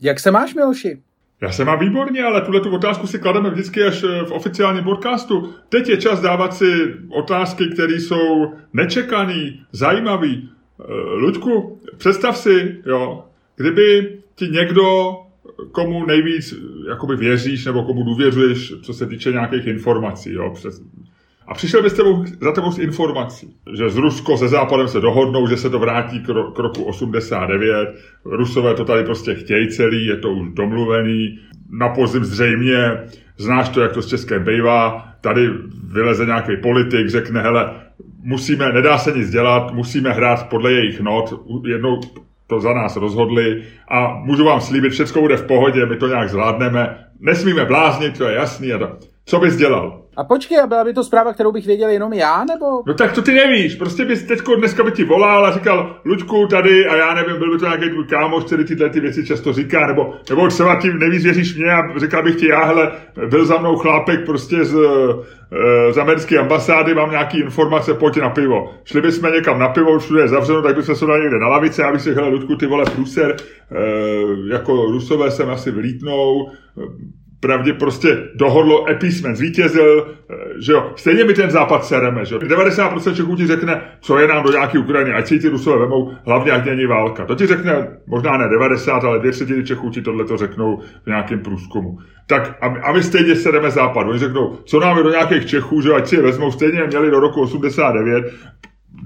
Jak se máš, Miloši? Já se mám výborně, ale tuhle tu otázku si klademe vždycky až eh, v oficiálním podcastu. Teď je čas dávat si otázky, které jsou nečekané, zajímavé. Eh, Luďku, představ si, jo, kdyby ti někdo, komu nejvíc jakoby věříš nebo komu důvěřuješ, co se týče nějakých informací, jo, přes, a přišel by s tebou, za tebou s informací, že z Rusko se Západem se dohodnou, že se to vrátí k, ro, k roku 89, Rusové to tady prostě chtějí celý, je to už domluvený, na podzim zřejmě, znáš to, jak to z České bývá, tady vyleze nějaký politik, řekne, hele, musíme, nedá se nic dělat, musíme hrát podle jejich not, jednou to za nás rozhodli a můžu vám slíbit, všechno bude v pohodě, my to nějak zvládneme, nesmíme bláznit, to je jasný a to. Co bys dělal? A počkej, a byla by to zpráva, kterou bych věděl jenom já, nebo? No tak to ty nevíš, prostě bys teďko dneska by ti volal a říkal, Luďku tady a já nevím, byl by to nějaký tvůj kámoš, který tyhle ty věci často říká, nebo, nebo třeba tím nevíc věříš mě a říkal bych ti, já hele, byl za mnou chlápek prostě z, z americké ambasády, mám nějaký informace, pojď na pivo. Šli bychom někam na pivo, všude je zavřeno, tak bychom se dali někde na lavice, já bych si hele, Luďku, ty vole, průser, jako rusové sem asi vlítnou, pravdě prostě dohodlo, epísmen zvítězil, eh, že jo, stejně mi ten západ sereme, že jo. 90% Čechů ti řekne, co je nám do nějaké Ukrajiny, ať si ty Rusové vemou, hlavně ať není válka. To ti řekne možná ne 90, ale dvě třetiny Čechů ti tohle to řeknou v nějakém průzkumu. Tak a, a my stejně sereme západ. Oni řeknou, co nám je do nějakých Čechů, že ať si je vezmou, stejně měli do roku 89,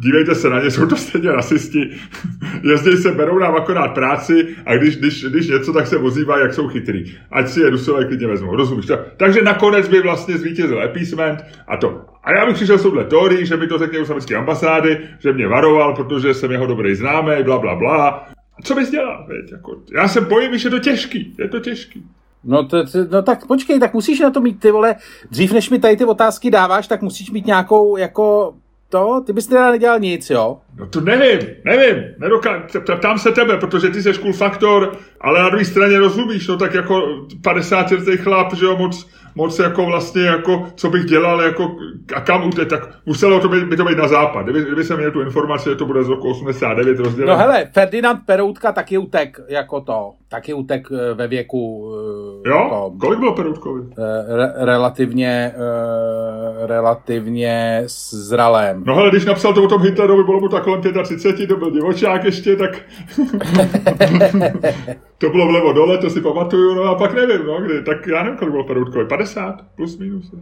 dívejte se na ně, jsou to stejně rasisti, jezdí se, berou nám akorát práci a když, když, když něco, tak se ozývají, jak jsou chytrý. Ať si je Rusové klidně vezmou, rozumíš? to? Takže nakonec by vlastně zvítězil appeasement a to. A já bych přišel s touhle teorií, že mi to řekne u samecké ambasády, že mě varoval, protože jsem jeho dobrý známý, bla, bla, bla. Co bys dělal? Věď, jako, já se bojím, že je to těžký. Je to těžký. No, to, to, no tak počkej, tak musíš na to mít ty vole, dřív než mi tady ty otázky dáváš, tak musíš mít nějakou jako to? Ty bys teda nedělal nic, jo? No to nevím, nevím, nedoká- ptám se tebe, protože ty jsi cool faktor, ale na druhé straně rozumíš, no tak jako 50 letý chlap, že jo, moc, moc jako vlastně, jako, co bych dělal, jako, a kam utět, tak muselo to být, by to být na západ. Kdyby, kdyby jsem měl tu informaci, že to bude z roku 89 rozdělené. No hele, Ferdinand Peroutka taky utek jako to, taky utek eh, ve věku... Eh, jo? To, Kolik bylo Peroutkovi? Eh, re, relativně, relativně zralém. No hele, když napsal to o tom Hitlerovi, bylo mu tak kolem 35, to byl divočák ještě, tak to bylo vlevo dole, to si pamatuju, no a pak nevím, no, kdy, tak já nevím, kolik bylo Peroutkovi, 50 plus minus. Uh,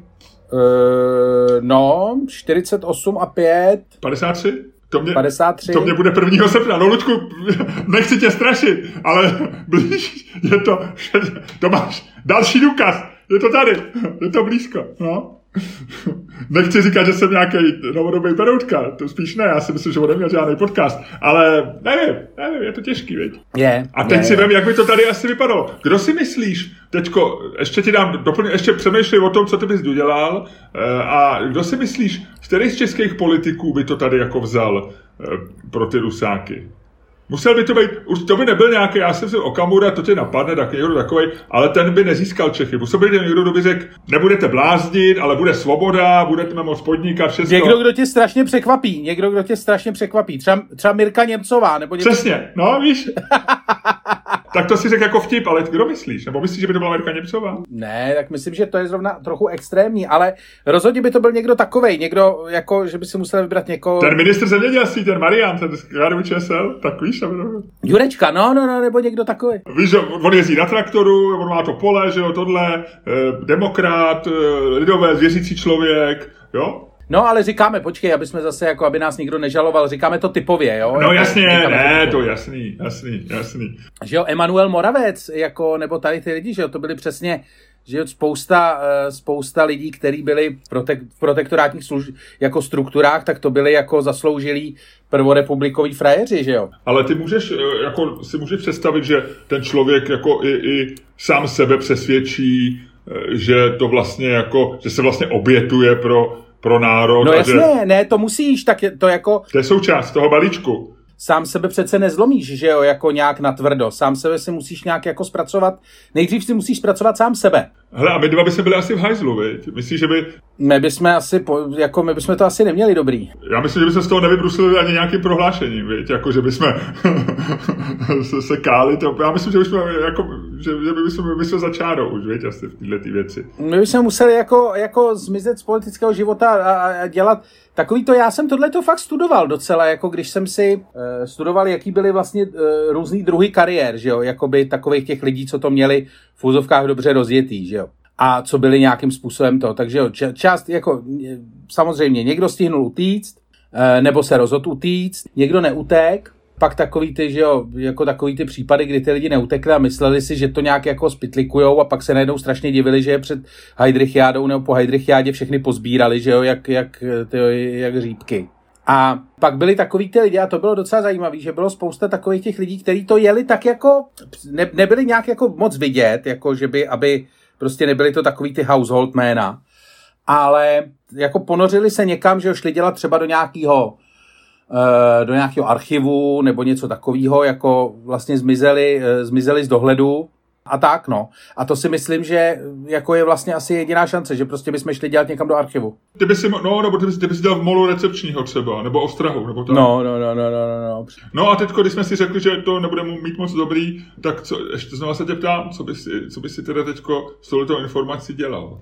no, 48 a 5. 53? To mě, 53. to mě bude 1. srpna. No, Ludku, nechci tě strašit, ale blíž je to, to máš další důkaz. Je to tady, je to blízko. No. Nechci říkat, že jsem nějaký novodobý peroutka, to spíš ne, já si myslím, že on neměl žádný podcast, ale nevím, nevím, je to těžký, veď. Je. A teď je, si vem, jak by to tady asi vypadalo. Kdo si myslíš, teďko, ještě ti dám doplň, ještě přemýšlej o tom, co ty bys udělal, eh, a kdo si myslíš, z kterých z českých politiků by to tady jako vzal eh, pro ty rusáky? Musel by to být, už to by nebyl nějaký, já jsem si Okamura, to tě napadne, tak někdo takový, ale ten by nezískal Čechy. Musel by někdo, kdo by řekl, nebudete bláznit, ale bude svoboda, budete moct podnikat všechno. Někdo, kdo tě strašně překvapí, někdo, kdo tě strašně překvapí. Třeba, třeba Mirka Němcová, nebo něco. Přesně, no víš. tak to si řekl jako vtip, ale kdo myslíš? Nebo myslíš, že by to byla Mirka Němcová? Ne, tak myslím, že to je zrovna trochu extrémní, ale rozhodně by to byl někdo takovej, někdo, jako, že by si musel vybrat někoho. Ten ministr zemědělství, ten Marian, ten z ČSL, tak víš, Jurečka, no, no, no, nebo někdo takový. Víš, že on jezdí na traktoru, on má to pole, že jo, tohle, eh, demokrat, eh, lidové, zvěřící člověk, jo? No, ale říkáme, počkej, aby jsme zase, jako aby nás nikdo nežaloval, říkáme to typově, jo? No jasně, ne, to jasný, jasný, jasný. Že jo, Emanuel Moravec, jako, nebo tady ty lidi, že jo, to byli přesně, že jo, spousta, eh, spousta lidí, kteří byli v, protek, v protektorátních služ, jako strukturách, tak to byli jako zasloužilí prvorepublikoví frajeři, že jo? Ale ty můžeš, eh, jako si můžeš představit, že ten člověk jako i, i sám sebe přesvědčí, eh, že to vlastně jako, že se vlastně obětuje pro, pro národ. No jasně, že... ne, to musíš, tak je to jako... To je součást toho balíčku. sám sebe přece nezlomíš, že jo, jako nějak natvrdo. Sám sebe si musíš nějak jako zpracovat, nejdřív si musíš zpracovat sám sebe. Hele, a my dva by se byli asi v hajzlu, viď? Myslíš, že by... My bychom asi, po, jako my bychom to asi neměli dobrý. Já myslím, že by se z toho nevybruslili ani nějakým prohlášením, viď? Jako, že bychom se, se káli, to, já myslím, že bychom, jako, že, že by bychom, bychom za čárou už, viď, asi v této věci. My bychom museli jako, jako zmizet z politického života a, a dělat takový to, já jsem tohle to fakt studoval docela, jako když jsem si uh, studoval, jaký byly vlastně uh, různý druhy kariér, že jo, jakoby takových těch lidí, co to měli v úzovkách dobře rozjetý, že jo a co byli nějakým způsobem to. Takže jo, část, jako samozřejmě někdo stihnul utíct, eh, nebo se rozhodl utíct, někdo neutek, pak takový ty, že jo, jako takový ty případy, kdy ty lidi neutekli a mysleli si, že to nějak jako spitlikujou a pak se najednou strašně divili, že je před Heidrichiádou nebo po Heidrichiádě všechny pozbírali, že jo, jak, jak, ty, jak řípky. A pak byli takový ty lidi, a to bylo docela zajímavé, že bylo spousta takových těch lidí, kteří to jeli tak jako, ne, nebyli nějak jako moc vidět, jako že by, aby prostě nebyli to takový ty household jména, ale jako ponořili se někam, že šli dělat třeba do nějakého eh, do nějakého archivu nebo něco takového, jako vlastně zmizeli, eh, zmizeli z dohledu a tak, no. A to si myslím, že jako je vlastně asi jediná šance, že prostě bychom šli dělat někam do archivu. Ty by si, no, nebo ty by, ty by si dělal v molu recepčního třeba, nebo ostrahu, nebo tak. No, no, no, no, no, no. No a teď, když jsme si řekli, že to nebude mít moc dobrý, tak co, ještě znovu se tě ptám, co by si, co by si teda teďko s touto informací dělal?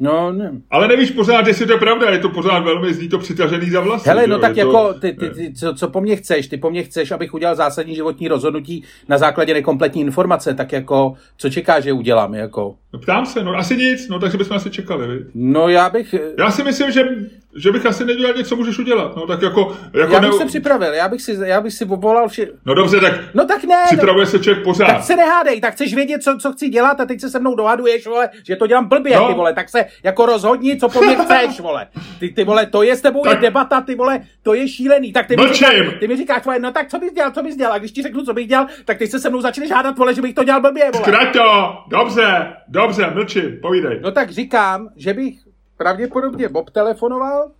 No, ne. Ale nevíš pořád, jestli to je pravda, je to pořád velmi zní to přitažený za vlasy. Hele, no tak jako, ty, ty, ty, co, co po mně chceš? Ty po mně chceš, abych udělal zásadní životní rozhodnutí na základě nekompletní informace, tak jako, co čekáš, že udělám, jako? No ptám se, no asi nic, no takže bychom asi čekali, vy? No já bych... Já si myslím, že že bych asi nedělal něco, můžeš udělat. No tak jako, jako já bych ne... se připravil, já bych si, já bych si povolal vše... No dobře, tak, no tak ne, připravuje no, se člověk pořád. Tak se nehádej, tak chceš vědět, co, co chci dělat a teď se se mnou dohaduješ, vole, že to dělám blbě, no. ty vole, tak se jako rozhodni, co po mně chceš, vole. Ty, ty vole, to je s tebou tak... debata, ty vole, to je šílený. Tak ty mi, říkáš, ty mi říkáš, vole, no tak co bys dělal, co bys dělal, a když ti řeknu, co bych dělal, tak ty se se mnou začneš hádat, vole, že bych to dělal blbě, vole. Zkrať to, dobře, dobře, mlčím, povídej. No tak říkám, že bych pravděpodobně Bob telefonoval,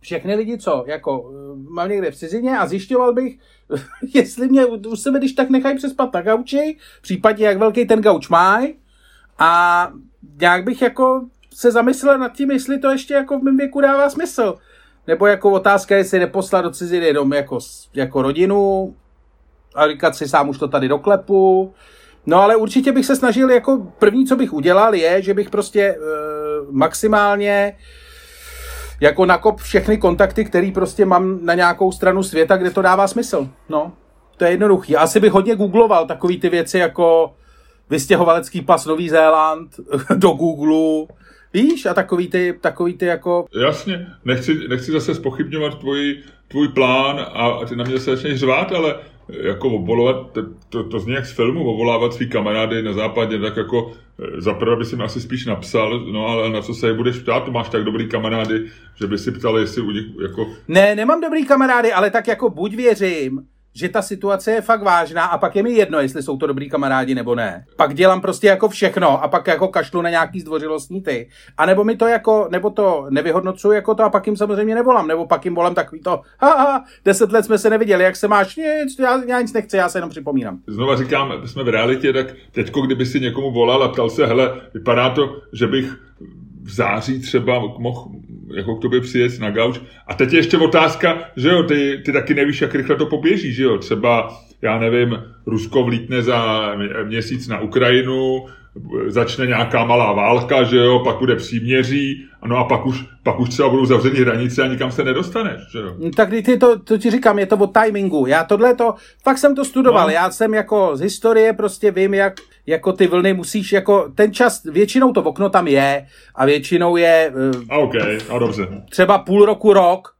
všechny lidi, co jako eh, mám někde v cizině a zjišťoval bych, jestli mě u sebe, když tak nechají přespat na gauči, případně jak velký ten gauč má a nějak bych jako se zamyslel nad tím, jestli to ještě jako v mém věku dává smysl. Nebo jako otázka, jestli neposlat do ciziny jenom jako, jako rodinu a říkat si sám už to tady doklepu. No ale určitě bych se snažil, jako první, co bych udělal, je, že bych prostě e, maximálně jako nakop všechny kontakty, který prostě mám na nějakou stranu světa, kde to dává smysl. No, to je jednoduchý. Asi bych hodně googloval takový ty věci jako vystěhovalecký pas Nový Zéland do Google, Víš, a takový ty, takový ty jako... Jasně, nechci, nechci zase spochybňovat tvůj, tvůj plán a, a ty na mě zase začneš řvát, ale jako obolovat, to, to, to zní jak z filmu, ovolávat svý kamarády na západě, tak jako eh, zaprvé by si mi asi spíš napsal, no ale na co se je budeš ptát, máš tak dobrý kamarády, že by si ptal, jestli u nich jako... Ne, nemám dobrý kamarády, ale tak jako buď věřím, že ta situace je fakt vážná a pak je mi jedno, jestli jsou to dobrý kamarádi nebo ne. Pak dělám prostě jako všechno a pak jako kašlu na nějaký zdvořilostní ty. A nebo mi to jako, nebo to nevyhodnocuju jako to a pak jim samozřejmě nevolám, nebo pak jim volám takový to, ha, deset let jsme se neviděli, jak se máš, nic, já, já nic nechci, já se jenom připomínám. Znova říkám, jsme v realitě, tak teďko, kdyby si někomu volal a ptal se, hele, vypadá to, že bych v září třeba mohl jako k tobě přijet na gauč. A teď je ještě otázka, že jo, ty, ty taky nevíš, jak rychle to poběží, že jo. Třeba, já nevím, Rusko vlítne za měsíc na Ukrajinu, začne nějaká malá válka, že jo, pak bude příměří, no a pak už, pak už třeba budou zavřený hranice a nikam se nedostaneš, že jo. No, tak ty to, to ti říkám, je to o timingu. Já tohle to, fakt jsem to studoval, no. já jsem jako z historie prostě vím, jak jako ty vlny musíš, jako ten čas, většinou to okno tam je a většinou je... A OK, a dobře. Třeba půl roku, rok,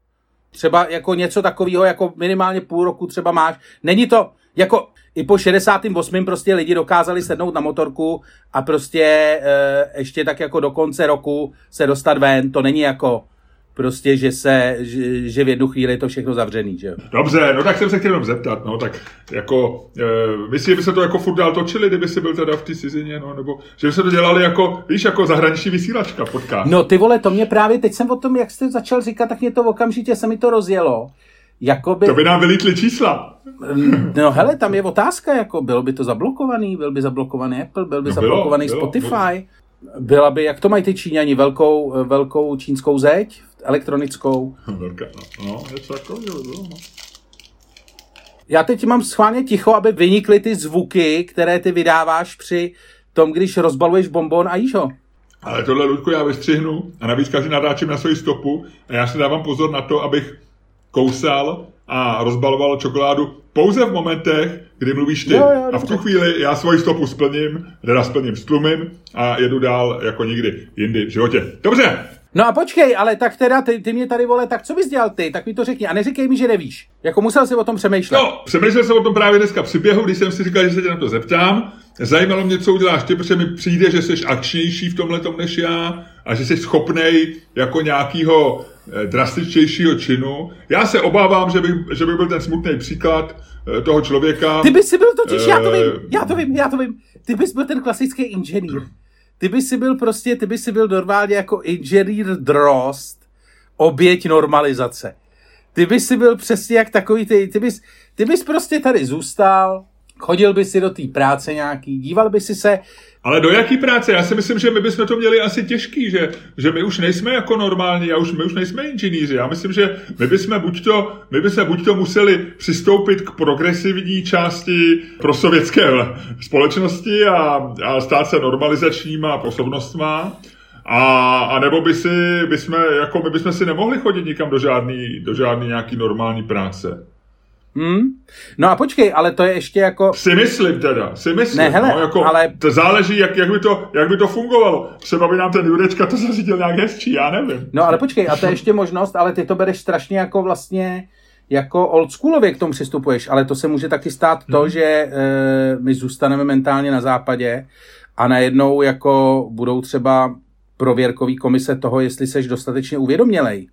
třeba jako něco takového, jako minimálně půl roku třeba máš. Není to, jako i po 68. prostě lidi dokázali sednout na motorku a prostě e, ještě tak jako do konce roku se dostat ven. To není jako prostě, že se, že, že v jednu chvíli je to všechno zavřený, že jo. Dobře, no tak jsem se chtěl jenom zeptat, no tak jako, e, myslíš, že by se to jako furt dál točili, kdyby si byl teda v té cizině, no, nebo že by se to dělali jako, víš, jako zahraniční vysílačka podcast. No ty vole, to mě právě, teď jsem o tom, jak jste začal říkat, tak mě to okamžitě se mi to rozjelo. jakoby... To by nám vylítly čísla. No hele, tam je otázka, jako bylo by to zablokovaný, byl by zablokovaný Apple, byl by no zablokovaný bylo, Spotify, bylo. byla by, jak to mají ty Číňani, velkou, velkou čínskou zeď, elektronickou. Velká, no, no něco takového no. Já teď mám schválně ticho, aby vynikly ty zvuky, které ty vydáváš při tom, když rozbaluješ bonbon a jíš ho. Ale tohle, Ludku, já vystřihnu a navíc každý nadáčím na svoji stopu a já si dávám pozor na to, abych kousal a rozbaloval čokoládu pouze v momentech, kdy mluvíš ty. Jo, jo, a v tu chvíli já svoji stopu splním, teda splním, stlumím a jedu dál jako nikdy jindy v životě. Dobře, No a počkej, ale tak teda ty, ty mě tady vole, tak co bys dělal ty? Tak mi to řekni a neříkej mi, že nevíš. Jako musel jsi o tom přemýšlet. No, přemýšlel jsem o tom právě dneska při běhu, když jsem si říkal, že se tě na to zeptám. Zajímalo mě, co uděláš ty, protože mi přijde, že jsi akčnější v tomhle než já a že jsi schopnej jako nějakého eh, drastičtějšího činu. Já se obávám, že bych, že bych byl ten smutný příklad eh, toho člověka. Ty bys si byl totiž, já to vím, eh, já to vím, já to vím. Ty bys byl ten klasický inženýr ty by si byl prostě, ty by si byl normálně jako inženýr drost, oběť normalizace. Ty by si byl přesně jak takový, ty, ty, bys, ty bys prostě tady zůstal, chodil by si do té práce nějaký, díval by si se, ale do jaký práce? Já si myslím, že my bychom to měli asi těžký, že, že my už nejsme jako normální, já už, my už nejsme inženýři. Já myslím, že my bychom buď to, my bychom buď to museli přistoupit k progresivní části pro sovětské společnosti a, a stát se normalizačníma osobnostma, a, a nebo by si, bychom, jako my bychom si nemohli chodit nikam do žádný, do žádný nějaký normální práce. Hmm? No a počkej, ale to je ještě jako... Si myslím teda, si myslím. Ne, hele, no, jako, ale... To záleží, jak, jak, by to, jak by to fungovalo. Třeba by nám ten Jurečka to zařídil nějak hezčí, já nevím. No ale počkej, a to je ještě možnost, ale ty to bereš strašně jako vlastně jako oldschoolově k tomu přistupuješ, ale to se může taky stát to, hmm. že e, my zůstaneme mentálně na západě a najednou jako budou třeba prověrkový komise toho, jestli seš dostatečně uvědomělej.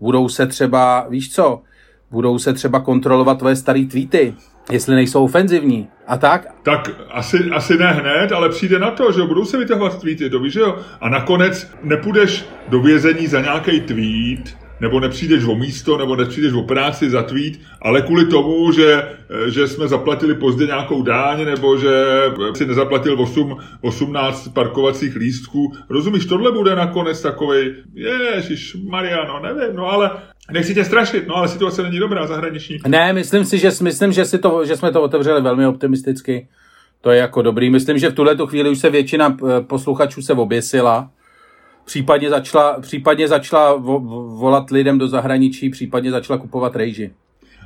Budou se třeba, víš co, budou se třeba kontrolovat tvoje staré tweety, jestli nejsou ofenzivní a tak? Tak asi, asi ne hned, ale přijde na to, že budou se vytahovat tweety, to víš, že jo? A nakonec nepůjdeš do vězení za nějaký tweet, nebo nepřijdeš o místo, nebo nepřijdeš o práci za tweet, ale kvůli tomu, že, že jsme zaplatili pozdě nějakou dáň, nebo že si nezaplatil 8, 18 parkovacích lístků. Rozumíš, tohle bude nakonec takovej, ježiš, Mariano, nevím, no ale Nechci tě strašit, no ale situace není dobrá zahraniční. Ne, myslím si, že, myslím, že, si to, že jsme to otevřeli velmi optimisticky. To je jako dobrý. Myslím, že v tuhle chvíli už se většina eh, posluchačů se oběsila. Případně začala, případně začala vo, volat lidem do zahraničí, případně začala kupovat rejži.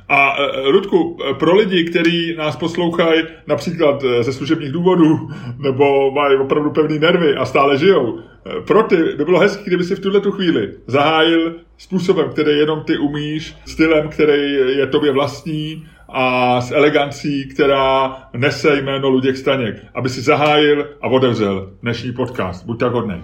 A e, Rudku, e, pro lidi, kteří nás poslouchají například e, ze služebních důvodů, nebo mají opravdu pevný nervy a stále žijou, pro ty by bylo hezké, kdyby si v tuhle tu chvíli zahájil způsobem, který jenom ty umíš, stylem, který je tobě vlastní a s elegancí, která nese jméno Luděk Staněk, aby si zahájil a otevřel dnešní podcast. Buď tak hodný.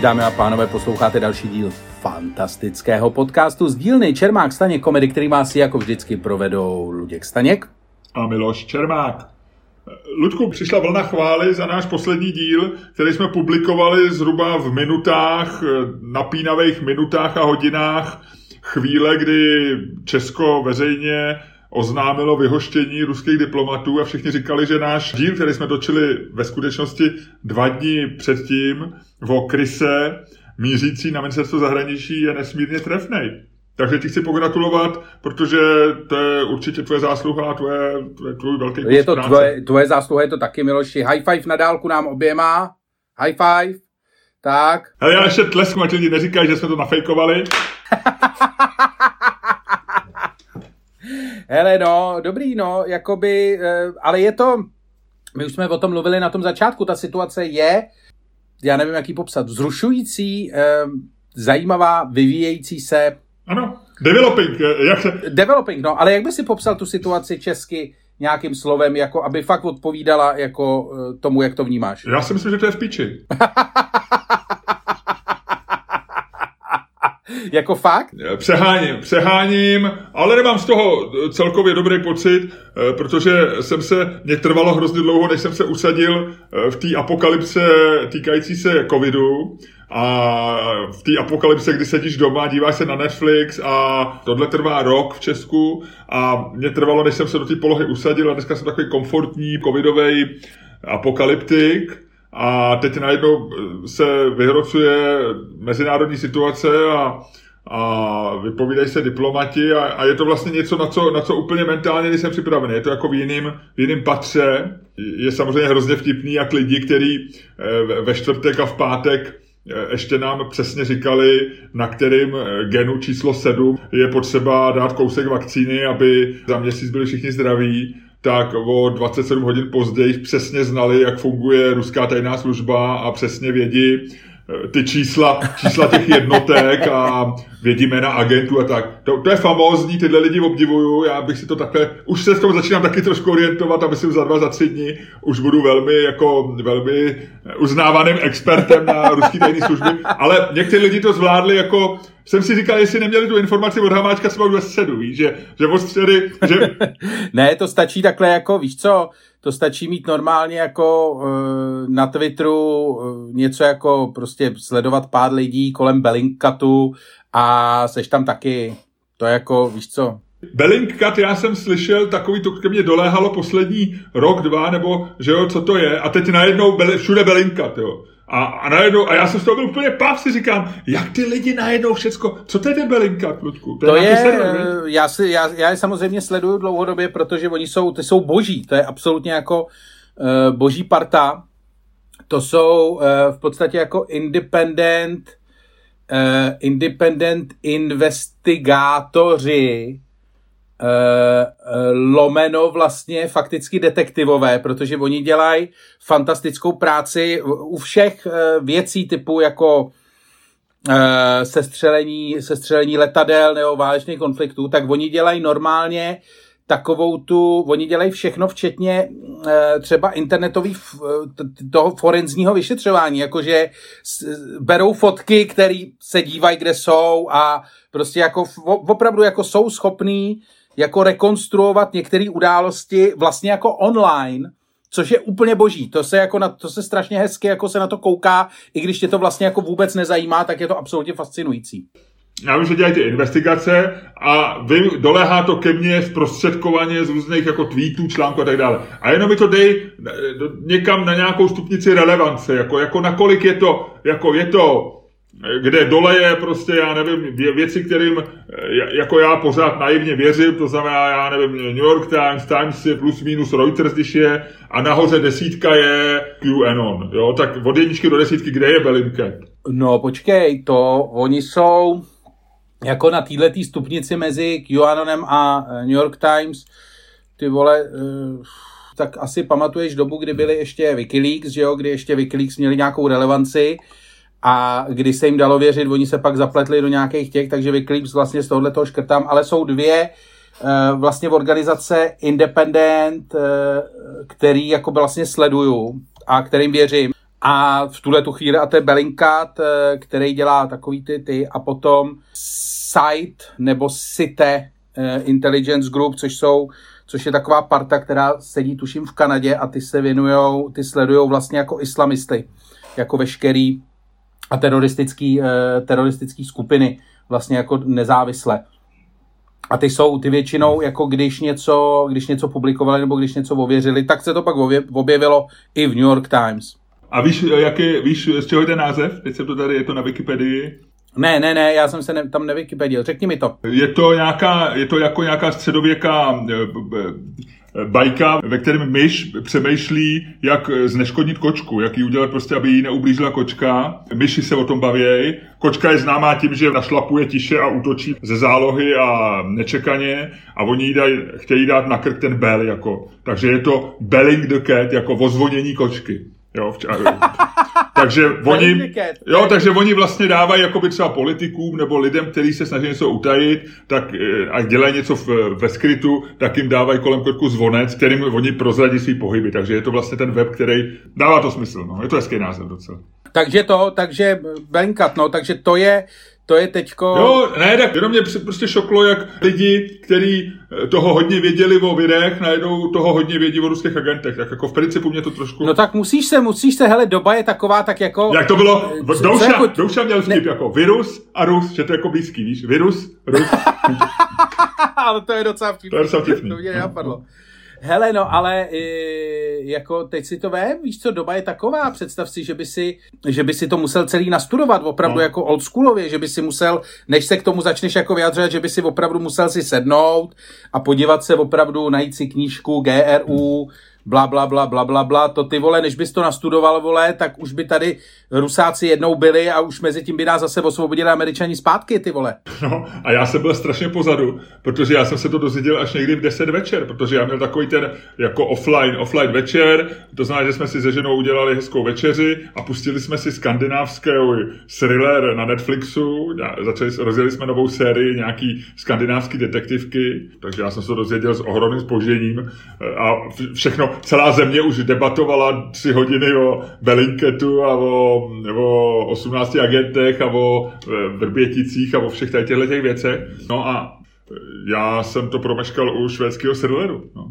Dámy a pánové, posloucháte další díl fantastického podcastu z dílny Čermák Staněk komedy, který vás si jako vždycky provedou Luděk Staněk a Miloš Čermák. Ludku, přišla vlna chvály za náš poslední díl, který jsme publikovali zhruba v minutách, napínavých minutách a hodinách chvíle, kdy Česko veřejně oznámilo vyhoštění ruských diplomatů a všichni říkali, že náš díl, který jsme točili ve skutečnosti dva dní předtím o kryse mířící na ministerstvo zahraničí je nesmírně trefný. Takže ti chci pogratulovat, protože to je určitě tvoje zásluha a tvoje, tvoje, tvůj velký Je to tvoje, tvoje zásluha, je to taky, Miloši. High five na dálku nám oběma. High five. Tak. Ale já ještě tlesknu, ať lidi neříkají, že jsme to nafejkovali. Hele, no, dobrý, no, jakoby, eh, ale je to, my už jsme o tom mluvili na tom začátku, ta situace je, já nevím, jak ji popsat, vzrušující, eh, zajímavá, vyvíjející se. Ano, developing, eh, jak. Developing, no, ale jak by si popsal tu situaci česky nějakým slovem, jako aby fakt odpovídala jako tomu, jak to vnímáš? Já si myslím, že to je v piči. jako fakt? Přeháním, přeháním, ale nemám z toho celkově dobrý pocit, eh, protože jsem se, mě trvalo hrozně dlouho, než jsem se usadil eh, v té apokalypse týkající se covidu a v té apokalypse, kdy sedíš doma, díváš se na Netflix a tohle trvá rok v Česku a mě trvalo, než jsem se do té polohy usadil a dneska jsem takový komfortní covidový apokalyptik a teď najednou se vyhrocuje mezinárodní situace a, a vypovídají se diplomati a, a je to vlastně něco, na co, na co úplně mentálně nejsem připravený. Je to jako v jiném, v jiném patře. Je samozřejmě hrozně vtipný, jak lidi, kteří eh, ve čtvrtek a v pátek eh, ještě nám přesně říkali, na kterým eh, genu číslo 7 je potřeba dát kousek vakcíny, aby za měsíc byli všichni zdraví tak o 27 hodin později přesně znali, jak funguje ruská tajná služba a přesně vědí ty čísla, čísla těch jednotek a vědí jména agentů a tak. To, to je famózní, tyhle lidi obdivuju, já bych si to takhle, už se s tom začínám taky trošku orientovat, aby si za dva, za tři dny už budu velmi, jako, velmi uznávaným expertem na ruský tajný služby, ale někteří lidi to zvládli jako jsem si říkal, jestli neměli tu informaci od Hamáčka třeba už ve středu, víš, že, že od středy, že... ne, to stačí takhle jako, víš co, to stačí mít normálně jako uh, na Twitteru uh, něco jako prostě sledovat pár lidí kolem Bellingcatu a seš tam taky, to je jako, víš co, Bellingcat, já jsem slyšel, takový to ke mně doléhalo poslední rok, dva, nebo že jo, co to je, a teď najednou všude Bellingcat, jo. A, a, najednou, a já jsem z toho byl úplně pav, si říkám, jak ty lidi najednou všecko, co to je debelinka, Ludku? To, to je, server, já, si, já, já je samozřejmě sleduju dlouhodobě, protože oni jsou, ty jsou boží, to je absolutně jako uh, boží parta, to jsou uh, v podstatě jako independent, uh, independent investigátoři, lomeno vlastně fakticky detektivové, protože oni dělají fantastickou práci u všech eh, věcí typu jako sestřelení, sestřelení letadel nebo válečných konfliktů, tak oni dělají normálně takovou tu, oni dělají všechno, včetně třeba internetový toho forenzního vyšetřování, jakože berou fotky, které se dívají, kde jsou a prostě jako opravdu jako jsou schopní jako rekonstruovat některé události vlastně jako online, což je úplně boží. To se, jako na, to se strašně hezky jako se na to kouká, i když tě to vlastně jako vůbec nezajímá, tak je to absolutně fascinující. Já vím, že dělají ty investigace a vím, dolehá to ke mně zprostředkovaně z různých jako tweetů, článků a tak dále. A jenom mi to dej někam na nějakou stupnici relevance, jako, jako nakolik je to, jako je to kde dole je prostě, já nevím, věci, kterým jako já pořád naivně věřím, to znamená, já nevím, New York Times, Times je plus minus Reuters, když je, a nahoře desítka je QAnon, jo, tak od jedničky do desítky, kde je Bellingcat? No počkej, to oni jsou jako na této stupnici mezi QAnonem a eh, New York Times, ty vole, uh, tak asi pamatuješ dobu, kdy byly ještě Wikileaks, že jo, kdy ještě Wikileaks měli nějakou relevanci, a když se jim dalo věřit, oni se pak zapletli do nějakých těch, takže Wikileaks vlastně z tohohle toho škrtám, ale jsou dvě uh, vlastně organizace independent, uh, který jako vlastně sleduju a kterým věřím. A v tuhle tu chvíli, a to je Bellingcat, uh, který dělá takový ty ty, a potom Site nebo Site Intelligence Group, což jsou což je taková parta, která sedí tuším v Kanadě a ty se věnujou, ty sledujou vlastně jako islamisty, jako veškerý a teroristický, eh, teroristický skupiny vlastně jako nezávisle. A ty jsou ty většinou, jako když něco, když něco publikovali nebo když něco ověřili, tak se to pak objevilo i v New York Times. A víš, jaký, víš, z čeho je ten název? Teď jsem to tady, je to na Wikipedii. Ne, ne, ne, já jsem se ne, tam nevykipedil. Řekni mi to. Je to, nějaká, je to jako nějaká středověká eh, bajka, ve kterém myš přemýšlí, jak zneškodnit kočku, jak ji udělat prostě, aby jí neublížila kočka. Myši se o tom baví. Kočka je známá tím, že našlapuje tiše a útočí ze zálohy a nečekaně a oni jí daj, chtějí dát na krk ten bell, jako. Takže je to belling the cat, jako ozvonění kočky. Jo, takže oni, jo, takže oni vlastně dávají jakoby třeba politikům nebo lidem, kteří se snaží něco utajit, tak eh, a dělají něco v, ve skrytu, tak jim dávají kolem krku zvonec, kterým oni prozradí svý pohyby. Takže je to vlastně ten web, který dává to smysl. No. Je to hezký název docela. Takže to, takže Benkat, no, takže to je, to je teďko... Jo, ne, tak jenom mě prostě šoklo, jak lidi, kteří eh, toho hodně věděli o virech, najednou toho hodně vědí o ruských agentech. Tak jako v principu mě to trošku... No tak musíš se, musíš se, hele, doba je taková, tak jako... Jak to bylo? Douša, jako... Douša měl vtip ne... jako virus a Rus, že to je jako blízký, víš? Virus, Rus. Ale to je docela vtipný. To je docela vtipný. To mě nenapadlo. Hele, no ale jako teď si to vím, víš co, doba je taková, představ si, že by si, že by si to musel celý nastudovat, opravdu no. jako oldschoolově, že by si musel, než se k tomu začneš jako vyjadřovat, že by si opravdu musel si sednout a podívat se opravdu, najít si knížku GRU, bla, bla, bla, bla, bla, bla, to ty vole, než bys to nastudoval, vole, tak už by tady Rusáci jednou byli a už mezi tím by nás zase osvobodili Američani zpátky, ty vole. No a já jsem byl strašně pozadu, protože já jsem se to dozvěděl až někdy v 10 večer, protože já měl takový ten jako offline, offline večer, to znamená, že jsme si se ženou udělali hezkou večeři a pustili jsme si skandinávský thriller na Netflixu, začali, rozjeli jsme novou sérii nějaký skandinávský detektivky, takže já jsem se to dozvěděl s ohromným spožděním a všechno, celá země už debatovala tři hodiny o Bellingketu a o o, 18 agentech a o e, Vrběticích a o všech těchto těch věcech. No a já jsem to promeškal u švédského serveru. No.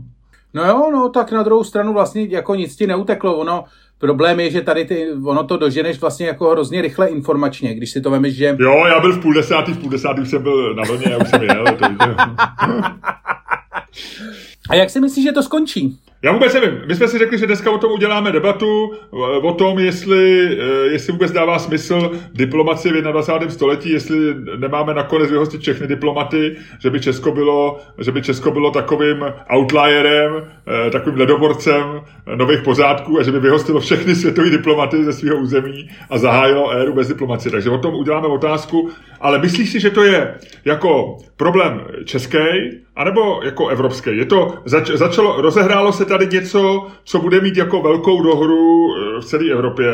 No jo, no tak na druhou stranu vlastně jako nic ti neuteklo. Ono, problém je, že tady ty, ono to doženeš vlastně jako hrozně rychle informačně, když si to vemeš, že... Jo, já byl v půl desátý, v půl desátý už jsem byl na vlně, já už jsem jel. To, A jak si myslíš, že to skončí? Já vůbec nevím. My jsme si řekli, že dneska o tom uděláme debatu, o tom, jestli, eh, jestli vůbec dává smysl diplomacie v 21. století, jestli nemáme nakonec vyhostit všechny diplomaty, že by Česko bylo, že by Česko bylo takovým outlierem, eh, takovým ledoborcem nových pořádků a že by vyhostilo všechny světové diplomaty ze svého území a zahájilo éru bez diplomacie. Takže o tom uděláme otázku. Ale myslíš si, že to je jako problém český, anebo jako evropský? Je to, zač, začalo, rozehrálo se tady něco, co bude mít jako velkou dohru eh, v celé Evropě,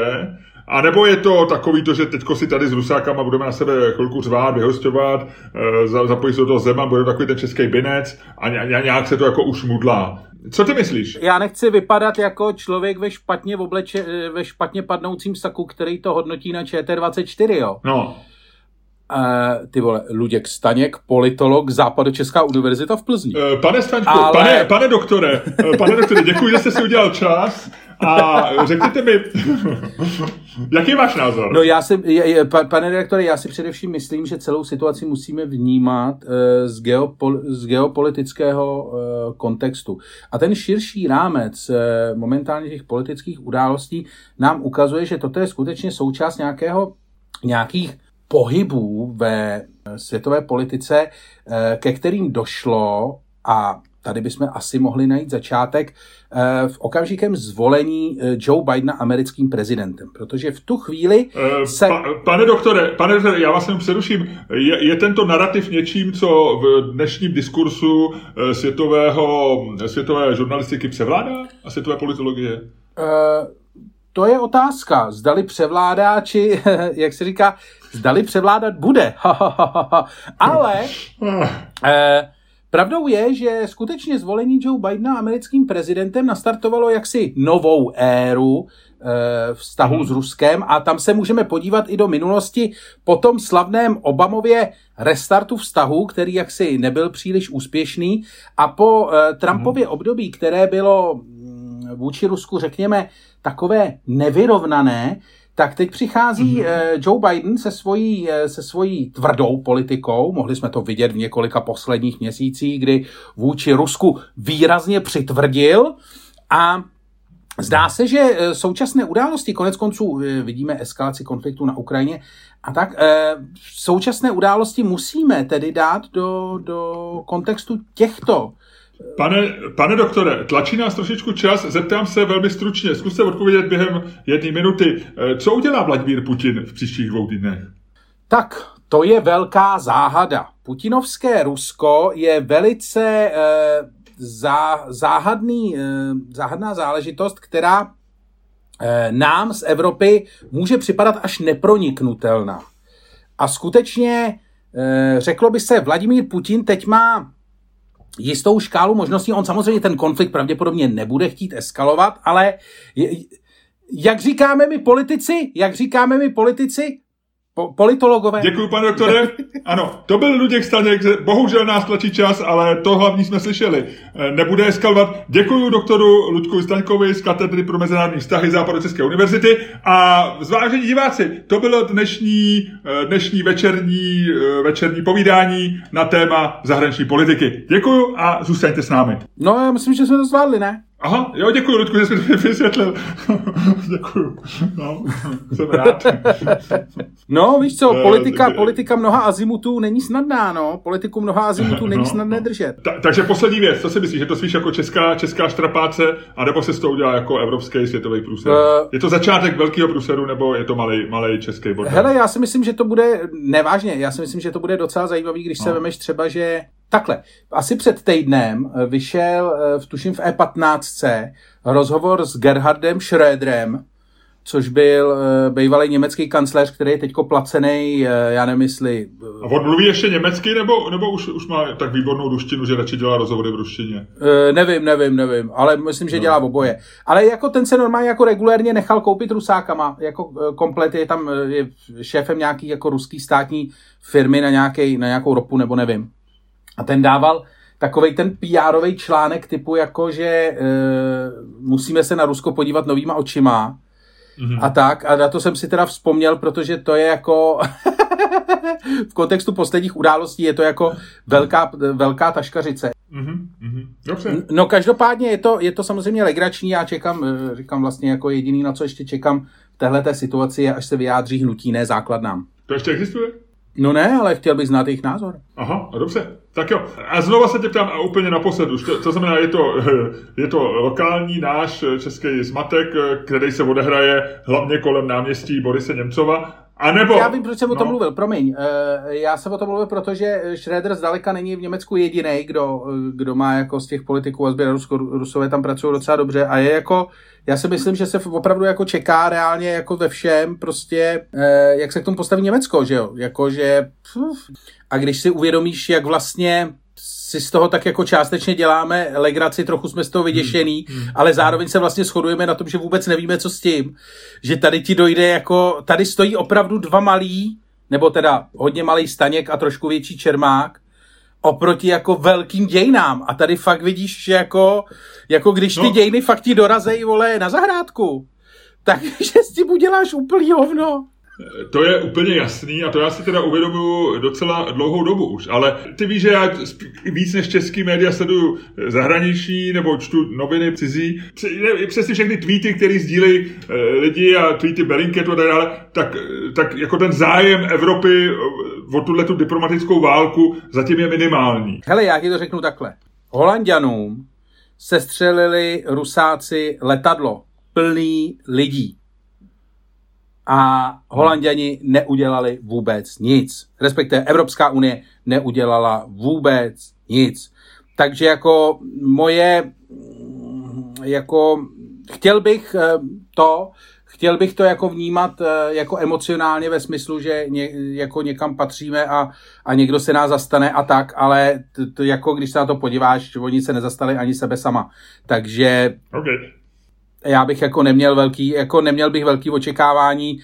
a nebo je to takový to, že teďko si tady s Rusákama budeme na sebe chvilku řvát, vyhostovat, eh, zapojí se do toho zema, bude takový ten český binec a nějak se to jako už mudlá. Co ty myslíš? Já nechci vypadat jako člověk ve špatně, v obleče, eh, ve špatně padnoucím saku, který to hodnotí na ČT24, jo. No. Uh, ty vole, Luděk Staněk, politolog, Západočeská univerzita v Plzni. Uh, pane Staňku, Ale... pane, pane doktore, uh, pane doktore, děkuji, že jste si udělal čas a řekněte mi, jaký je váš názor? No já si, je, pane redaktore, já si především myslím, že celou situaci musíme vnímat uh, z, geopol, z geopolitického uh, kontextu. A ten širší rámec uh, momentálně těch politických událostí nám ukazuje, že toto je skutečně součást nějakého nějakých pohybů ve světové politice, eh, ke kterým došlo a tady bychom asi mohli najít začátek eh, v okamžikem zvolení eh, Joe Bidena americkým prezidentem, protože v tu chvíli se... Pa, pane doktore, pane doktore, já vás jenom přeruším. Je, je tento narrativ něčím, co v dnešním diskursu světového, světové žurnalistiky převládá a světové politologie? Uh, to je otázka. Zdali převládá, či, jak se říká, zdali převládat bude. Ale eh, pravdou je, že skutečně zvolení Joe Bidena americkým prezidentem nastartovalo jaksi novou éru eh, vztahu hmm. s Ruskem a tam se můžeme podívat i do minulosti po tom slavném Obamově restartu vztahu, který jaksi nebyl příliš úspěšný a po eh, Trumpově hmm. období, které bylo vůči Rusku, řekněme, takové nevyrovnané, tak teď přichází mm-hmm. Joe Biden se svojí, eh, se svojí tvrdou politikou, mohli jsme to vidět v několika posledních měsících, kdy vůči Rusku výrazně přitvrdil a Zdá se, že eh, současné události, konec konců vidíme eskalaci konfliktu na Ukrajině, a tak současné události musíme tedy dát do, do kontextu těchto Pane, pane doktore, tlačí nás trošičku čas, zeptám se velmi stručně, zkuste odpovědět během jedné minuty. Eh, co udělá Vladimír Putin v příštích dvou týdnech? Tak, to je velká záhada. Putinovské Rusko je velice eh, zá, záhadný, eh, záhadná záležitost, která eh, nám z Evropy může připadat až neproniknutelná. A skutečně, řeklo by se, Vladimír Putin teď má jistou škálu možností. On samozřejmě ten konflikt pravděpodobně nebude chtít eskalovat, ale jak říkáme my politici, jak říkáme my politici, Po, politologové. Děkuji, pane doktore. Ano, to byl Luděk Staněk, bohužel nás tlačí čas, ale to hlavní jsme slyšeli. Eh, nebude eskalovat. Děkuji doktoru Luďku Staňkovi z katedry pro mezinárodní vztahy České univerzity a zvážení diváci, to bylo dnešní, eh, dnešní večerní, eh, večerní povídání na téma zahraniční politiky. Děkuji a zůstaňte s námi. No, já myslím, že jsme to zvládli, ne? Aha, jo, děkuji, Ludku, že jsi mi vysvětlil. děkuji. No, jsem rád. no, víš co, eh, politika, politika mnoha azimutů není snadná, no. Politiku mnoha azimutů není no, snadné držet. Ta, takže poslední věc, co si myslíš, že to spíš jako česká, česká štrapáce, anebo se z toho udělá jako evropský světový průser? Uh, je to začátek velkého průseru, nebo je to malý, malý český bordel? Hele, já si myslím, že to bude, nevážně, já si myslím, že to bude docela zajímavý, když no. se vemeš třeba, že Takhle, asi před týdnem eh, vyšel, eh, v tuším v E15, rozhovor s Gerhardem Schröderem, což byl uh, bývalý německý kancléř, který je teďko placený, já nevím, jestli... A on mluví ještě německy, nebo, nebo už, už má tak výbornou ruštinu, že radši dělá rozhovory v ruštině? Uh, nevím, nevím, nevím, ale myslím, že no. dělá oboje. Ale jako ten se normálně jako regulérně nechal koupit rusákama, jako komplet je tam je šéfem nějaký jako ruský státní firmy na, nějaký, na nějakou ropu, nebo nevím. A ten dával takový ten pr článek typu jako, že e, musíme se na Rusko podívat novýma očima mm-hmm. a tak. A na to jsem si teda vzpomněl, protože to je jako v kontextu posledních událostí je to jako velká, velká taškařice. Mm-hmm. Dobře. No každopádně je to, je to samozřejmě legrační, já čekám, e, říkám vlastně jako jediný, na co ještě čekám v téhle situaci je, až se vyjádří hnutí, ne základnám. To ještě existuje? No ne, ale chtěl bych znát jejich názor. Aha, dobře. Tak jo. A znova se tě ptám a úplně naposled už. To, to znamená, je to, je to lokální náš český zmatek, který se odehraje hlavně kolem náměstí Borise Němcova. A nebo, já vím, proč jsem no. o tom mluvil, promiň. Eh, já jsem o tom mluvil, protože Schröder zdaleka není v Německu jediný, kdo, kdo má jako z těch politiků a Rusko, Rusové tam pracují docela dobře a je jako, já si myslím, že se opravdu jako čeká reálně jako ve všem prostě, eh, jak se k tomu postaví Německo, že jo, jako že a když si uvědomíš, jak vlastně si z toho tak jako částečně děláme legraci, trochu jsme z toho vyděšený, hmm. hmm. ale zároveň se vlastně shodujeme na tom, že vůbec nevíme, co s tím, že tady ti dojde jako, tady stojí opravdu dva malí, nebo teda hodně malý staněk a trošku větší čermák, oproti jako velkým dějinám. A tady fakt vidíš, že jako, jako když ty no. dějiny fakt ti dorazejí, vole, na zahrádku, takže s tím uděláš úplný hovno. To je úplně jasný a to já si teda uvědomuju docela dlouhou dobu už, ale ty víš, že já víc než český média sleduju zahraniční nebo čtu noviny cizí, přes ty všechny tweety, které sdílejí eh, lidi a tweety Bellingketu a tak dále, tak, tak jako ten zájem Evropy o tuhle tu diplomatickou válku zatím je minimální. Hele, já ti to řeknu takhle. Holandianům sestřelili Rusáci letadlo plný lidí a Holanděni neudělali vůbec nic. Respektive Evropská unie neudělala vůbec nic. Takže jako moje, jako chtěl bych eh, to, chtěl bych to jako vnímat eh, jako emocionálně ve smyslu, že ně, jako někam patříme a, a někdo se nás zastane a tak, ale to, to jako když se na to podíváš, oni se nezastali ani sebe sama. Takže okay já bych jako neměl velký, jako neměl bych velký očekávání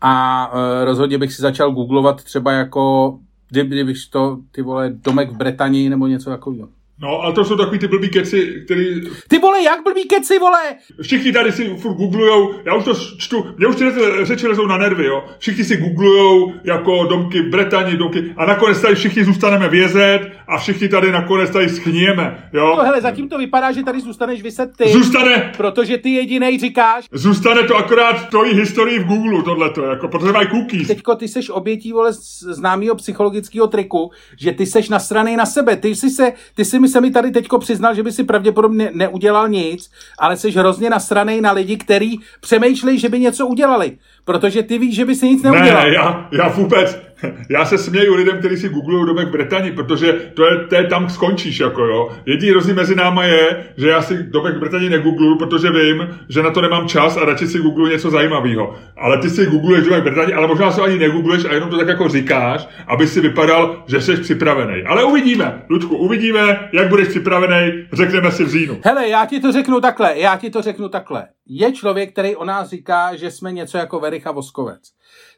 a uh, rozhodně bych si začal googlovat třeba jako, kdybych to, ty vole, domek v Bretanii nebo něco takového. No, ale to jsou takový ty blbý keci, který... Ty vole, jak blbý keci, vole? Všichni tady si furt googlujou, já už to čtu, mě už tyhle řeči lezou na nervy, jo. Všichni si googlujou jako domky v Bretani, domky, a nakonec tady všichni zůstaneme vězet a všichni tady nakonec tady schníjeme, jo. No hele, zatím to vypadá, že tady zůstaneš vyset ty. Zůstane! Protože ty jedinej říkáš. Zůstane to akorát tvojí historii v Google, tohleto, jako, protože mají cookies. Teďko ty seš obětí, vole, známého psychologického triku, že ty seš nasranej na sebe, ty si se, ty si mi se mi tady teďko přiznal, že by si pravděpodobně neudělal nic, ale jsi hrozně nasranej na lidi, kteří přemýšlejí, že by něco udělali. Protože ty víš, že by si nic neudělal. Ne, já, já vůbec. Já se směju lidem, kteří si googlují domek v Británii, protože to je, to je tam skončíš, jako jo. Jediný rozdíl mezi náma je, že já si domek v Británii negoogluju, protože vím, že na to nemám čas a radši si googluju něco zajímavého. Ale ty si googluješ domek v Británii, ale možná se ani negoogluješ a jenom to tak jako říkáš, aby si vypadal, že jsi připravený. Ale uvidíme, Ludku, uvidíme, jak budeš připravený, řekneme si v říjnu. Hele, já ti to řeknu takhle, já ti to řeknu takhle. Je člověk, který o nás říká, že jsme něco jako very Ericha Voskovec.